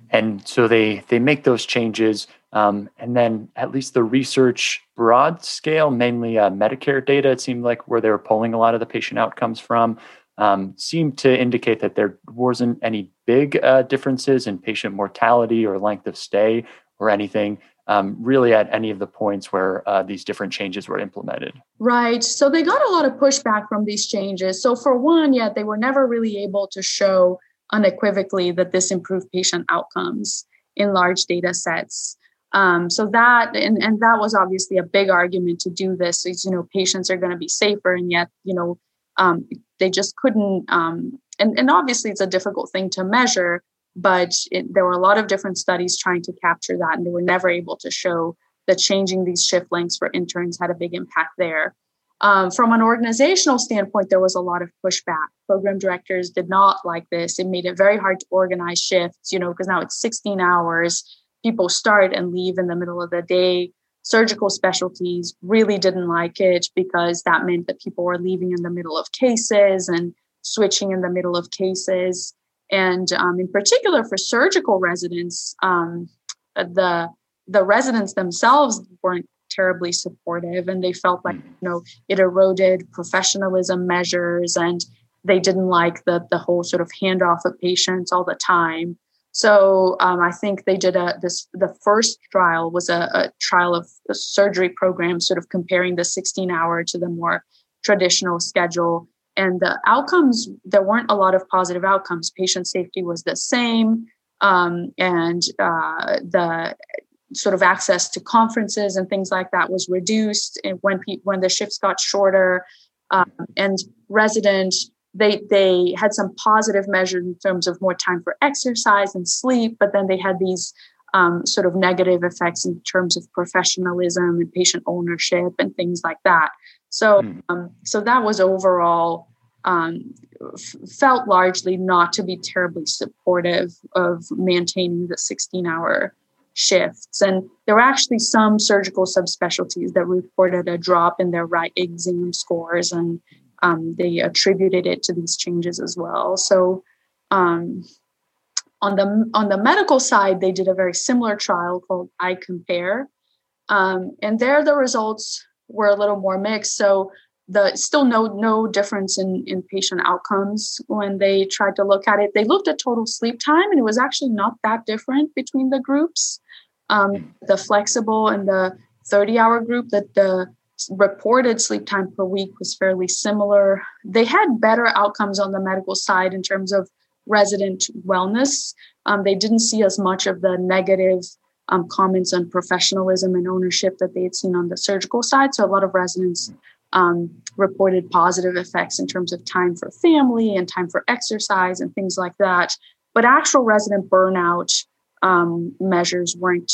And so they they make those changes, um, and then at least the research broad scale, mainly uh, Medicare data, it seemed like where they were pulling a lot of the patient outcomes from, um, seemed to indicate that there wasn't any big uh, differences in patient mortality or length of stay or anything um, really at any of the points where uh, these different changes were implemented.
Right. So they got a lot of pushback from these changes. So, for one, yeah, they were never really able to show unequivocally that this improved patient outcomes in large data sets. Um, so that and, and that was obviously a big argument to do this is you know patients are going to be safer and yet you know um, they just couldn't um, and, and obviously it's a difficult thing to measure but it, there were a lot of different studies trying to capture that and they were never able to show that changing these shift lengths for interns had a big impact there. Um, from an organizational standpoint there was a lot of pushback. Program directors did not like this. It made it very hard to organize shifts you know because now it's 16 hours. People start and leave in the middle of the day surgical specialties really didn't like it because that meant that people were leaving in the middle of cases and switching in the middle of cases and um, in particular for surgical residents, um, the the residents themselves weren't terribly supportive, and they felt like mm. you know it eroded professionalism measures, and they didn't like the the whole sort of handoff of patients all the time. So um, I think they did a this the first trial was a, a trial of a surgery program, sort of comparing the 16 hour to the more traditional schedule. And the outcomes there weren't a lot of positive outcomes. Patient safety was the same um, and uh, the sort of access to conferences and things like that was reduced when pe- when the shifts got shorter um, and resident they they had some positive measures in terms of more time for exercise and sleep but then they had these um, sort of negative effects in terms of professionalism and patient ownership and things like that so, hmm. um, so that was overall um, f- felt largely not to be terribly supportive of maintaining the 16 hour shifts. And there were actually some surgical subspecialties that reported a drop in their right exam scores, and um, they attributed it to these changes as well. So, um, on the on the medical side, they did a very similar trial called iCompare, um, and there the results were a little more mixed. So the still no no difference in in patient outcomes when they tried to look at it. They looked at total sleep time, and it was actually not that different between the groups. Um, the flexible and the 30 hour group that the reported sleep time per week was fairly similar. They had better outcomes on the medical side in terms of resident wellness. Um, they didn't see as much of the negative um, comments on professionalism and ownership that they had seen on the surgical side. So a lot of residents um, reported positive effects in terms of time for family and time for exercise and things like that. But actual resident burnout um, measures weren't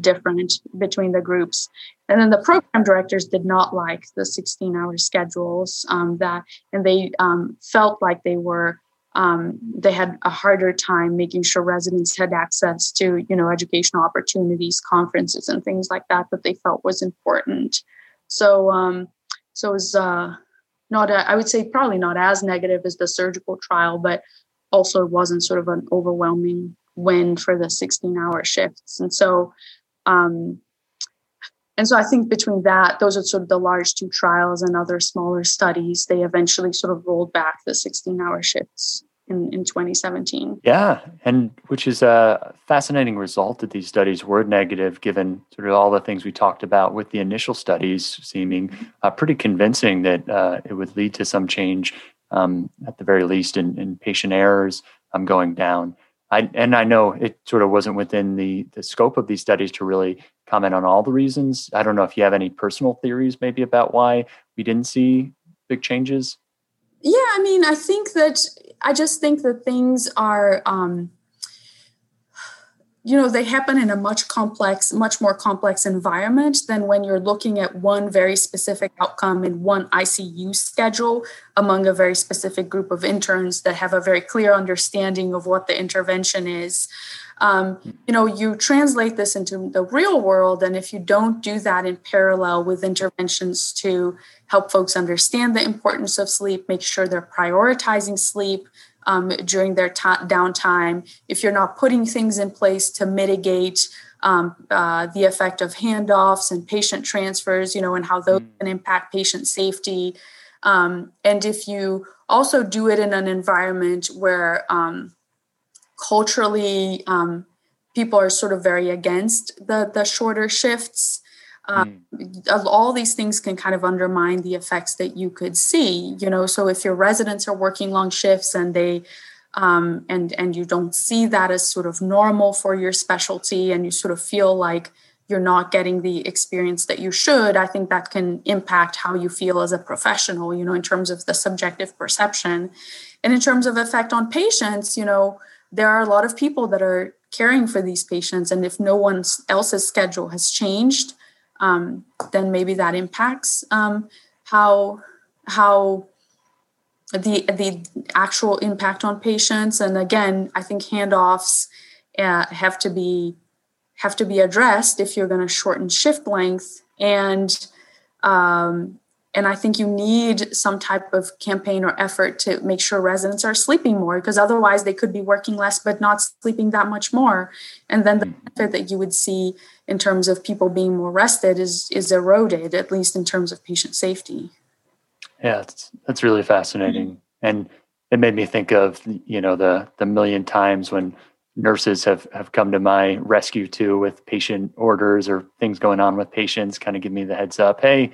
different between the groups. And then the program directors did not like the 16 hour schedules um, that, and they um, felt like they were um, they had a harder time making sure residents had access to you know educational opportunities conferences and things like that that they felt was important so um, so it was uh, not a, I would say probably not as negative as the surgical trial but also it wasn't sort of an overwhelming win for the 16 hour shifts and so um, and so I think between that, those are sort of the large two trials and other smaller studies, they eventually sort of rolled back the 16 hour shifts in, in 2017.
Yeah, and which is a fascinating result that these studies were negative, given sort of all the things we talked about with the initial studies seeming uh, pretty convincing that uh, it would lead to some change, um, at the very least, in, in patient errors um, going down. I, and I know it sort of wasn't within the the scope of these studies to really comment on all the reasons. I don't know if you have any personal theories maybe about why we didn't see big changes.
Yeah, I mean, I think that I just think that things are um, you know they happen in a much complex much more complex environment than when you're looking at one very specific outcome in one icu schedule among a very specific group of interns that have a very clear understanding of what the intervention is. Um, you know you translate this into the real world and if you don't do that in parallel with interventions to help folks understand the importance of sleep make sure they're prioritizing sleep um, during their downtime, if you're not putting things in place to mitigate um, uh, the effect of handoffs and patient transfers, you know, and how those mm. can impact patient safety. Um, and if you also do it in an environment where um, culturally um, people are sort of very against the, the shorter shifts, um, mm. all these things can kind of undermine the effects that you could see you know so if your residents are working long shifts and they um, and and you don't see that as sort of normal for your specialty and you sort of feel like you're not getting the experience that you should i think that can impact how you feel as a professional you know in terms of the subjective perception and in terms of effect on patients you know there are a lot of people that are caring for these patients and if no one else's schedule has changed um, then maybe that impacts um, how how the the actual impact on patients. And again, I think handoffs uh, have to be have to be addressed if you're going to shorten shift length and um, and I think you need some type of campaign or effort to make sure residents are sleeping more because otherwise they could be working less but not sleeping that much more. And then the mm-hmm. benefit that you would see in terms of people being more rested is is eroded, at least in terms of patient safety.
Yeah, that's that's really fascinating. Mm-hmm. And it made me think of, you know, the the million times when nurses have have come to my rescue too with patient orders or things going on with patients, kind of give me the heads up, hey,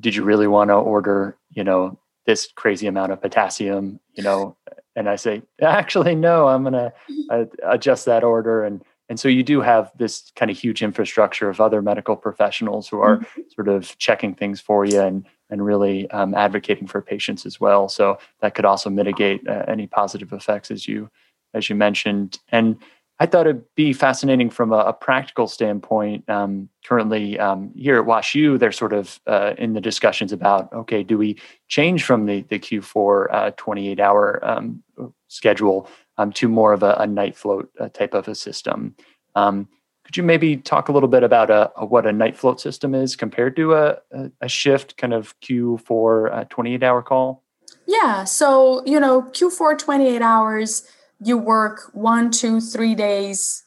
did you really want to order, you know, this crazy amount of potassium, you know? And I say, actually, no, I'm going to uh, adjust that order. And, and so you do have this kind of huge infrastructure of other medical professionals who are mm-hmm. sort of checking things for you and, and really um, advocating for patients as well. So that could also mitigate uh, any positive effects as you, as you mentioned. And I thought it'd be fascinating from a, a practical standpoint. Um, currently, um, here at WashU, they're sort of uh, in the discussions about okay, do we change from the the Q4 uh, 28 hour um, schedule um, to more of a, a night float uh, type of a system? Um, could you maybe talk a little bit about a, a, what a night float system is compared to a, a shift kind of Q4 uh, 28 hour call?
Yeah, so you know Q4 28 hours you work one, two, three days,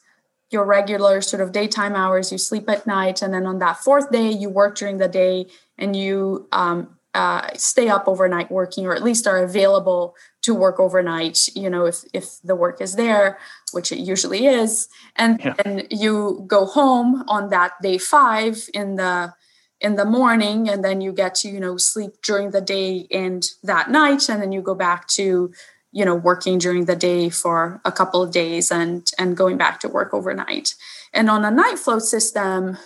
your regular sort of daytime hours, you sleep at night. And then on that fourth day, you work during the day and you um, uh, stay up overnight working, or at least are available to work overnight, you know, if, if the work is there, which it usually is. And yeah. then you go home on that day five in the in the morning and then you get to you know sleep during the day and that night and then you go back to you know working during the day for a couple of days and and going back to work overnight. And on a night float system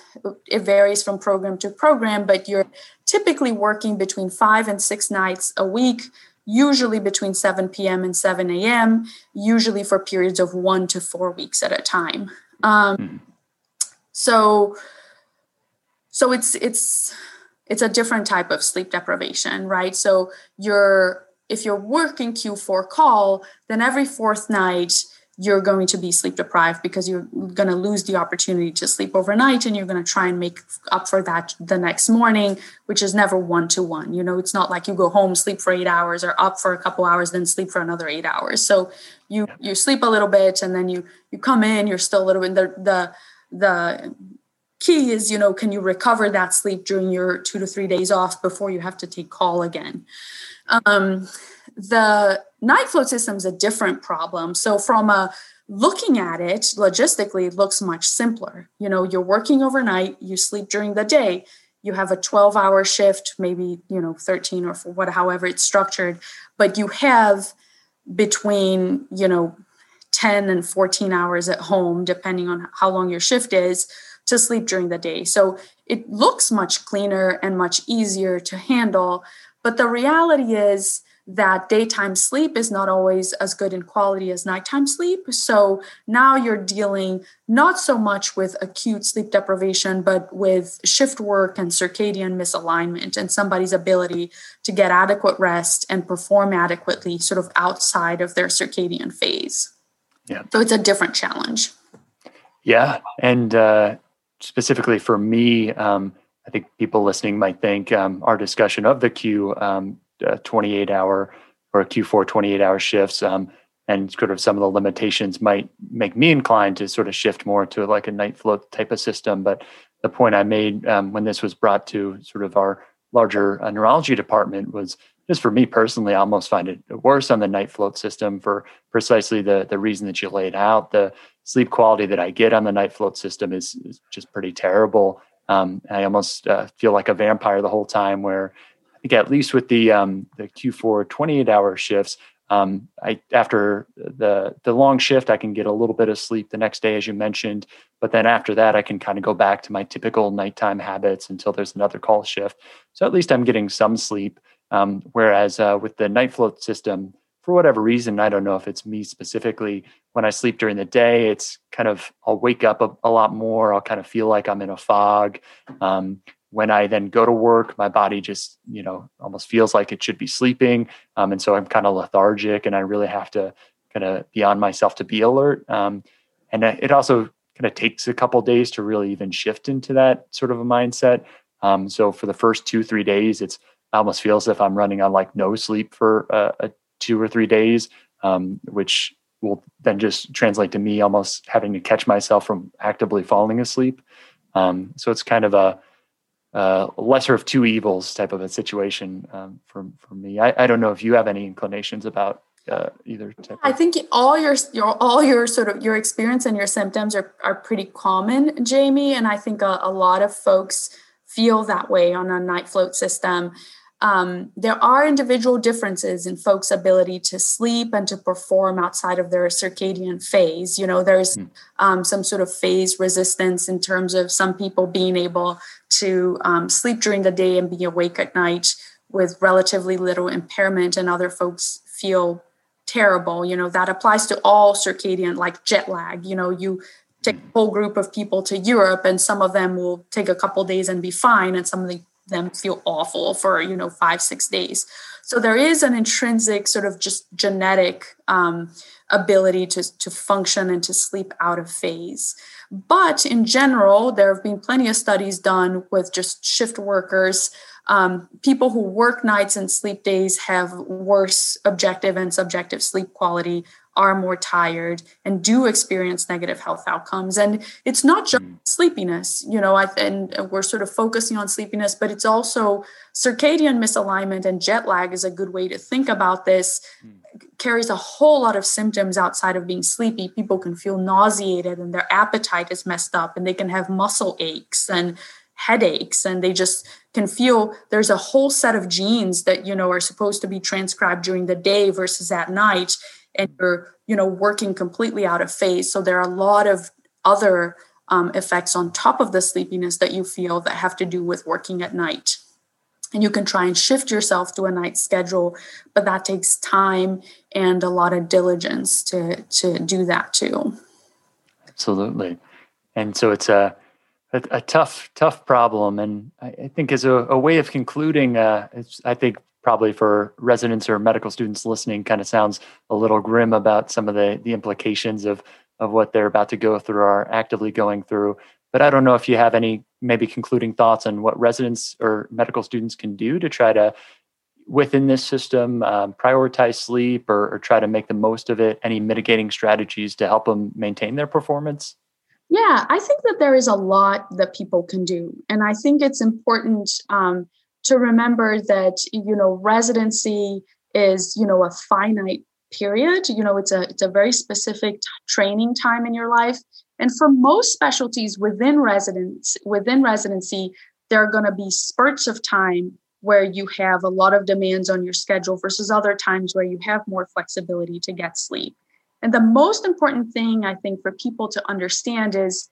it varies from program to program but you're typically working between five and six nights a week usually between 7 p.m and 7 a.m usually for periods of one to four weeks at a time. Um, mm. so so it's it's it's a different type of sleep deprivation right? So you're if you're working Q4 call, then every fourth night you're going to be sleep deprived because you're going to lose the opportunity to sleep overnight and you're going to try and make up for that the next morning, which is never one to one. You know, it's not like you go home, sleep for eight hours, or up for a couple hours, then sleep for another eight hours. So you you sleep a little bit and then you you come in, you're still a little bit the the the key is you know can you recover that sleep during your two to three days off before you have to take call again um, the night float system is a different problem. So from a looking at it logistically, it looks much simpler. You know, you're working overnight, you sleep during the day, you have a 12 hour shift, maybe, you know, 13 or what, however it's structured, but you have between, you know, 10 and 14 hours at home, depending on how long your shift is, to sleep during the day. So it looks much cleaner and much easier to handle. But the reality is, that daytime sleep is not always as good in quality as nighttime sleep. So now you're dealing not so much with acute sleep deprivation, but with shift work and circadian misalignment and somebody's ability to get adequate rest and perform adequately, sort of outside of their circadian phase. Yeah. So it's a different challenge.
Yeah. And uh, specifically for me, um, I think people listening might think um, our discussion of the Q um, uh, 28 hour or Q4 28 hour shifts um, and sort of some of the limitations might make me inclined to sort of shift more to like a night float type of system. But the point I made um, when this was brought to sort of our larger uh, neurology department was just for me personally, I almost find it worse on the night float system for precisely the the reason that you laid out. The sleep quality that I get on the night float system is, is just pretty terrible. Um, I almost uh, feel like a vampire the whole time. Where I think at least with the um, the Q4 28 hour shifts, um, I after the the long shift, I can get a little bit of sleep the next day, as you mentioned. But then after that, I can kind of go back to my typical nighttime habits until there's another call shift. So at least I'm getting some sleep. Um, whereas uh, with the night float system, for whatever reason, I don't know if it's me specifically, when I sleep during the day, it's kind of, I'll wake up a, a lot more. I'll kind of feel like I'm in a fog. Um, when I then go to work, my body just, you know, almost feels like it should be sleeping. Um, and so I'm kind of lethargic and I really have to kind of be on myself to be alert. Um, and it also kind of takes a couple days to really even shift into that sort of a mindset. Um, so for the first two, three days, it's almost feels as if I'm running on like no sleep for a, a two or three days, um, which will then just translate to me almost having to catch myself from actively falling asleep. Um, so it's kind of a, a, lesser of two evils type of a situation um, for for me. I, I, don't know if you have any inclinations about uh, either. Type
I think all your your all your sort of your experience and your symptoms are are pretty common, Jamie, and I think a, a lot of folks feel that way on a night float system um, there are individual differences in folks' ability to sleep and to perform outside of their circadian phase. You know, there's hmm. um, some sort of phase resistance in terms of some people being able to um, sleep during the day and be awake at night with relatively little impairment, and other folks feel terrible. You know, that applies to all circadian, like jet lag. You know, you take a whole group of people to Europe, and some of them will take a couple days and be fine, and some of the them feel awful for you know five six days. So there is an intrinsic sort of just genetic um, ability to, to function and to sleep out of phase. But in general there have been plenty of studies done with just shift workers. Um, people who work nights and sleep days have worse objective and subjective sleep quality are more tired and do experience negative health outcomes and it's not just mm. sleepiness you know I, and we're sort of focusing on sleepiness but it's also circadian misalignment and jet lag is a good way to think about this mm. carries a whole lot of symptoms outside of being sleepy people can feel nauseated and their appetite is messed up and they can have muscle aches and headaches and they just can feel there's a whole set of genes that you know are supposed to be transcribed during the day versus at night and you're you know working completely out of phase. So there are a lot of other um, effects on top of the sleepiness that you feel that have to do with working at night. And you can try and shift yourself to a night schedule but that takes time and a lot of diligence to to do that too.
Absolutely. And so it's a a, a tough tough problem. And i, I think as a, a, way of concluding uh, i think probably for residents or medical students listening kind of sounds a little grim about some of the the implications of of what they're about to go through or actively going through. But i don't know if you have any maybe concluding thoughts on what residents or medical students can do to try to within this system um, prioritize sleep or, or try to make the most of it. Any mitigating strategies to help them maintain their performance?
Yeah i think that there is a lot that people can do. And i think it's important um, to remember that you know residency is you know a finite period. You know it's a it's a very specific t- training time in your life. And for most specialties within residence within residency there are going to be spurts of time where you have a lot of demands on your schedule versus other times where you have more flexibility to get sleep. And the most important thing i think for people to understand is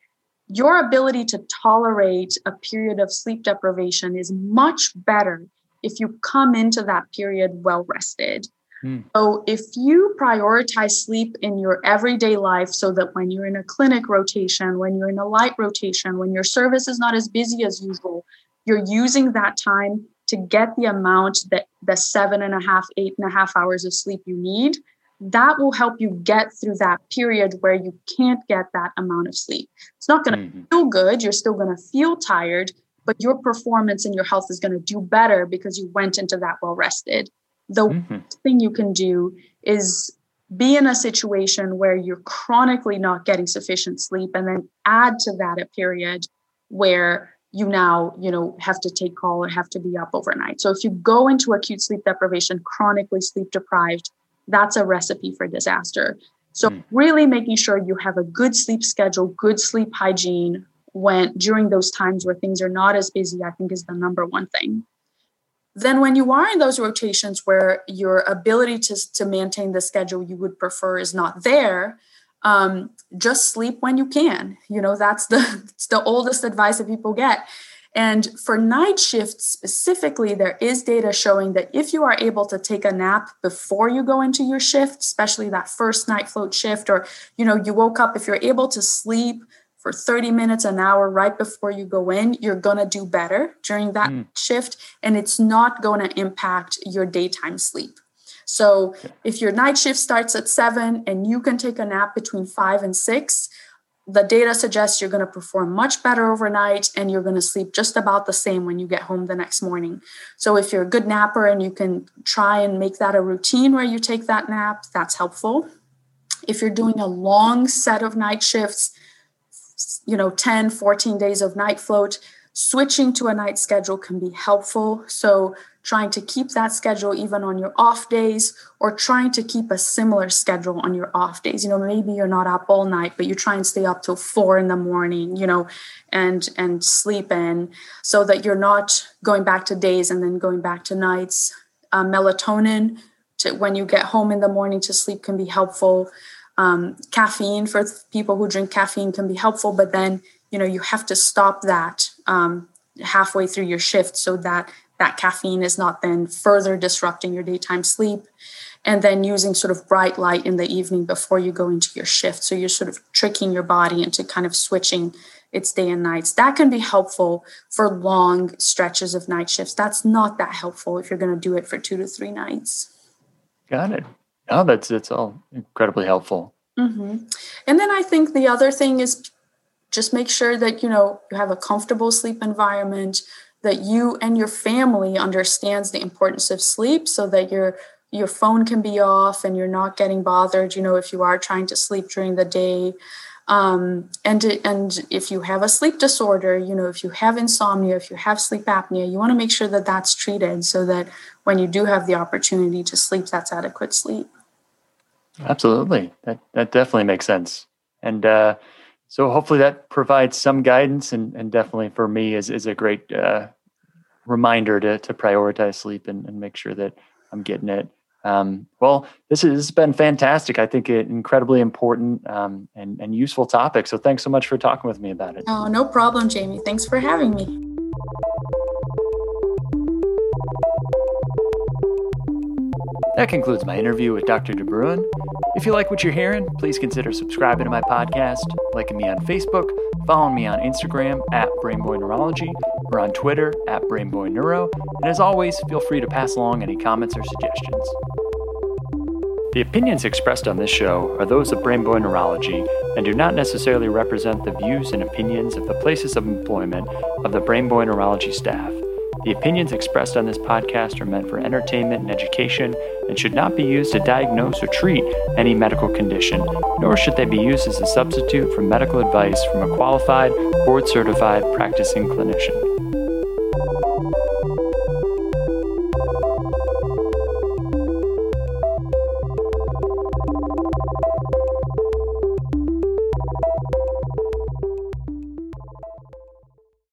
your ability to tolerate a period of sleep deprivation is much better if you come into that period well rested. Mm. So, if you prioritize sleep in your everyday life so that when you're in a clinic rotation, when you're in a light rotation, when your service is not as busy as usual, you're using that time to get the amount that the seven and a half, eight and a half hours of sleep you need. That will help you get through that period where you can't get that amount of sleep. It's not going to mm-hmm. feel good. You're still going to feel tired, but your performance and your health is going to do better because you went into that well rested. The mm-hmm. thing you can do is be in a situation where you're chronically not getting sufficient sleep and then add to that a period where you now you know have to take call or have to be up overnight so if you go into acute sleep deprivation chronically sleep deprived that's a recipe for disaster. So mm. really making sure you have a good sleep schedule good sleep hygiene when during those times where things are not as busy i think is the number one thing. Then when you are in those rotations where your ability to, to maintain the schedule you would prefer is not there um, just sleep when you can. You know that's the it's the oldest advice that people get and for night shifts specifically there is data showing that if you are able to take a nap before you go into your shift especially that first night float shift or you know you woke up if you're able to sleep for 30 minutes, an hour right before you go in, you're going to do better during that mm. shift. And it's not going to impact your daytime sleep. So if your night shift starts at seven and you can take a nap between five and six, the data suggests you're going to perform much better overnight and you're going to sleep just about the same when you get home the next morning. So, if you're a good napper and you can try and make that a routine where you take that nap, that's helpful. If you're doing a long set of night shifts, you know 10 14 days of night float switching to a night schedule can be helpful so trying to keep that schedule even on your off days or trying to keep a similar schedule on your off days. You know maybe you're not up all night but you try and stay up till four in the morning you know and and sleep in so that you're not going back to days and then going back to nights. Uh, melatonin to when you get home in the morning to sleep can be helpful. Um, caffeine for people who drink caffeine can be helpful, but then you know you have to stop that um, halfway through your shift so that that caffeine is not then further disrupting your daytime sleep. And then using sort of bright light in the evening before you go into your shift. So you're sort of tricking your body into kind of switching its day and nights. That can be helpful for long stretches of night shifts. That's not that helpful if you're going to do it for two to three nights.
Got it. Oh, that's it's all incredibly helpful.
Mm-hmm. And then I think the other thing is just make sure that you know you have a comfortable sleep environment, that you and your family understands the importance of sleep, so that your your phone can be off and you're not getting bothered. You know, if you are trying to sleep during the day. Um, and and if you have a sleep disorder, you know, if you have insomnia, if you have sleep apnea, you want to make sure that that's treated so that when you do have the opportunity to sleep, that's adequate sleep.
Absolutely. That that definitely makes sense. And uh, so hopefully that provides some guidance and, and definitely for me is, is a great uh, reminder to, to prioritize sleep and, and make sure that I'm getting it. Um, well, this has been fantastic. I think it incredibly important um, and, and useful topic. So thanks so much for talking with me about it.
Oh, no problem, Jamie. Thanks for having me.
That concludes my interview with Dr. DeBruin. If you like what you're hearing, please consider subscribing to my podcast, liking me on Facebook, following me on Instagram at Brainboy Neurology, or on Twitter at Brainboy Neuro, and as always, feel free to pass along any comments or suggestions. The opinions expressed on this show are those of Brainboy Neurology and do not necessarily represent the views and opinions of the places of employment of the Brainboy Neurology staff. The opinions expressed on this podcast are meant for entertainment and education and should not be used to diagnose or treat any medical condition, nor should they be used as a substitute for medical advice from a qualified, board certified practicing clinician.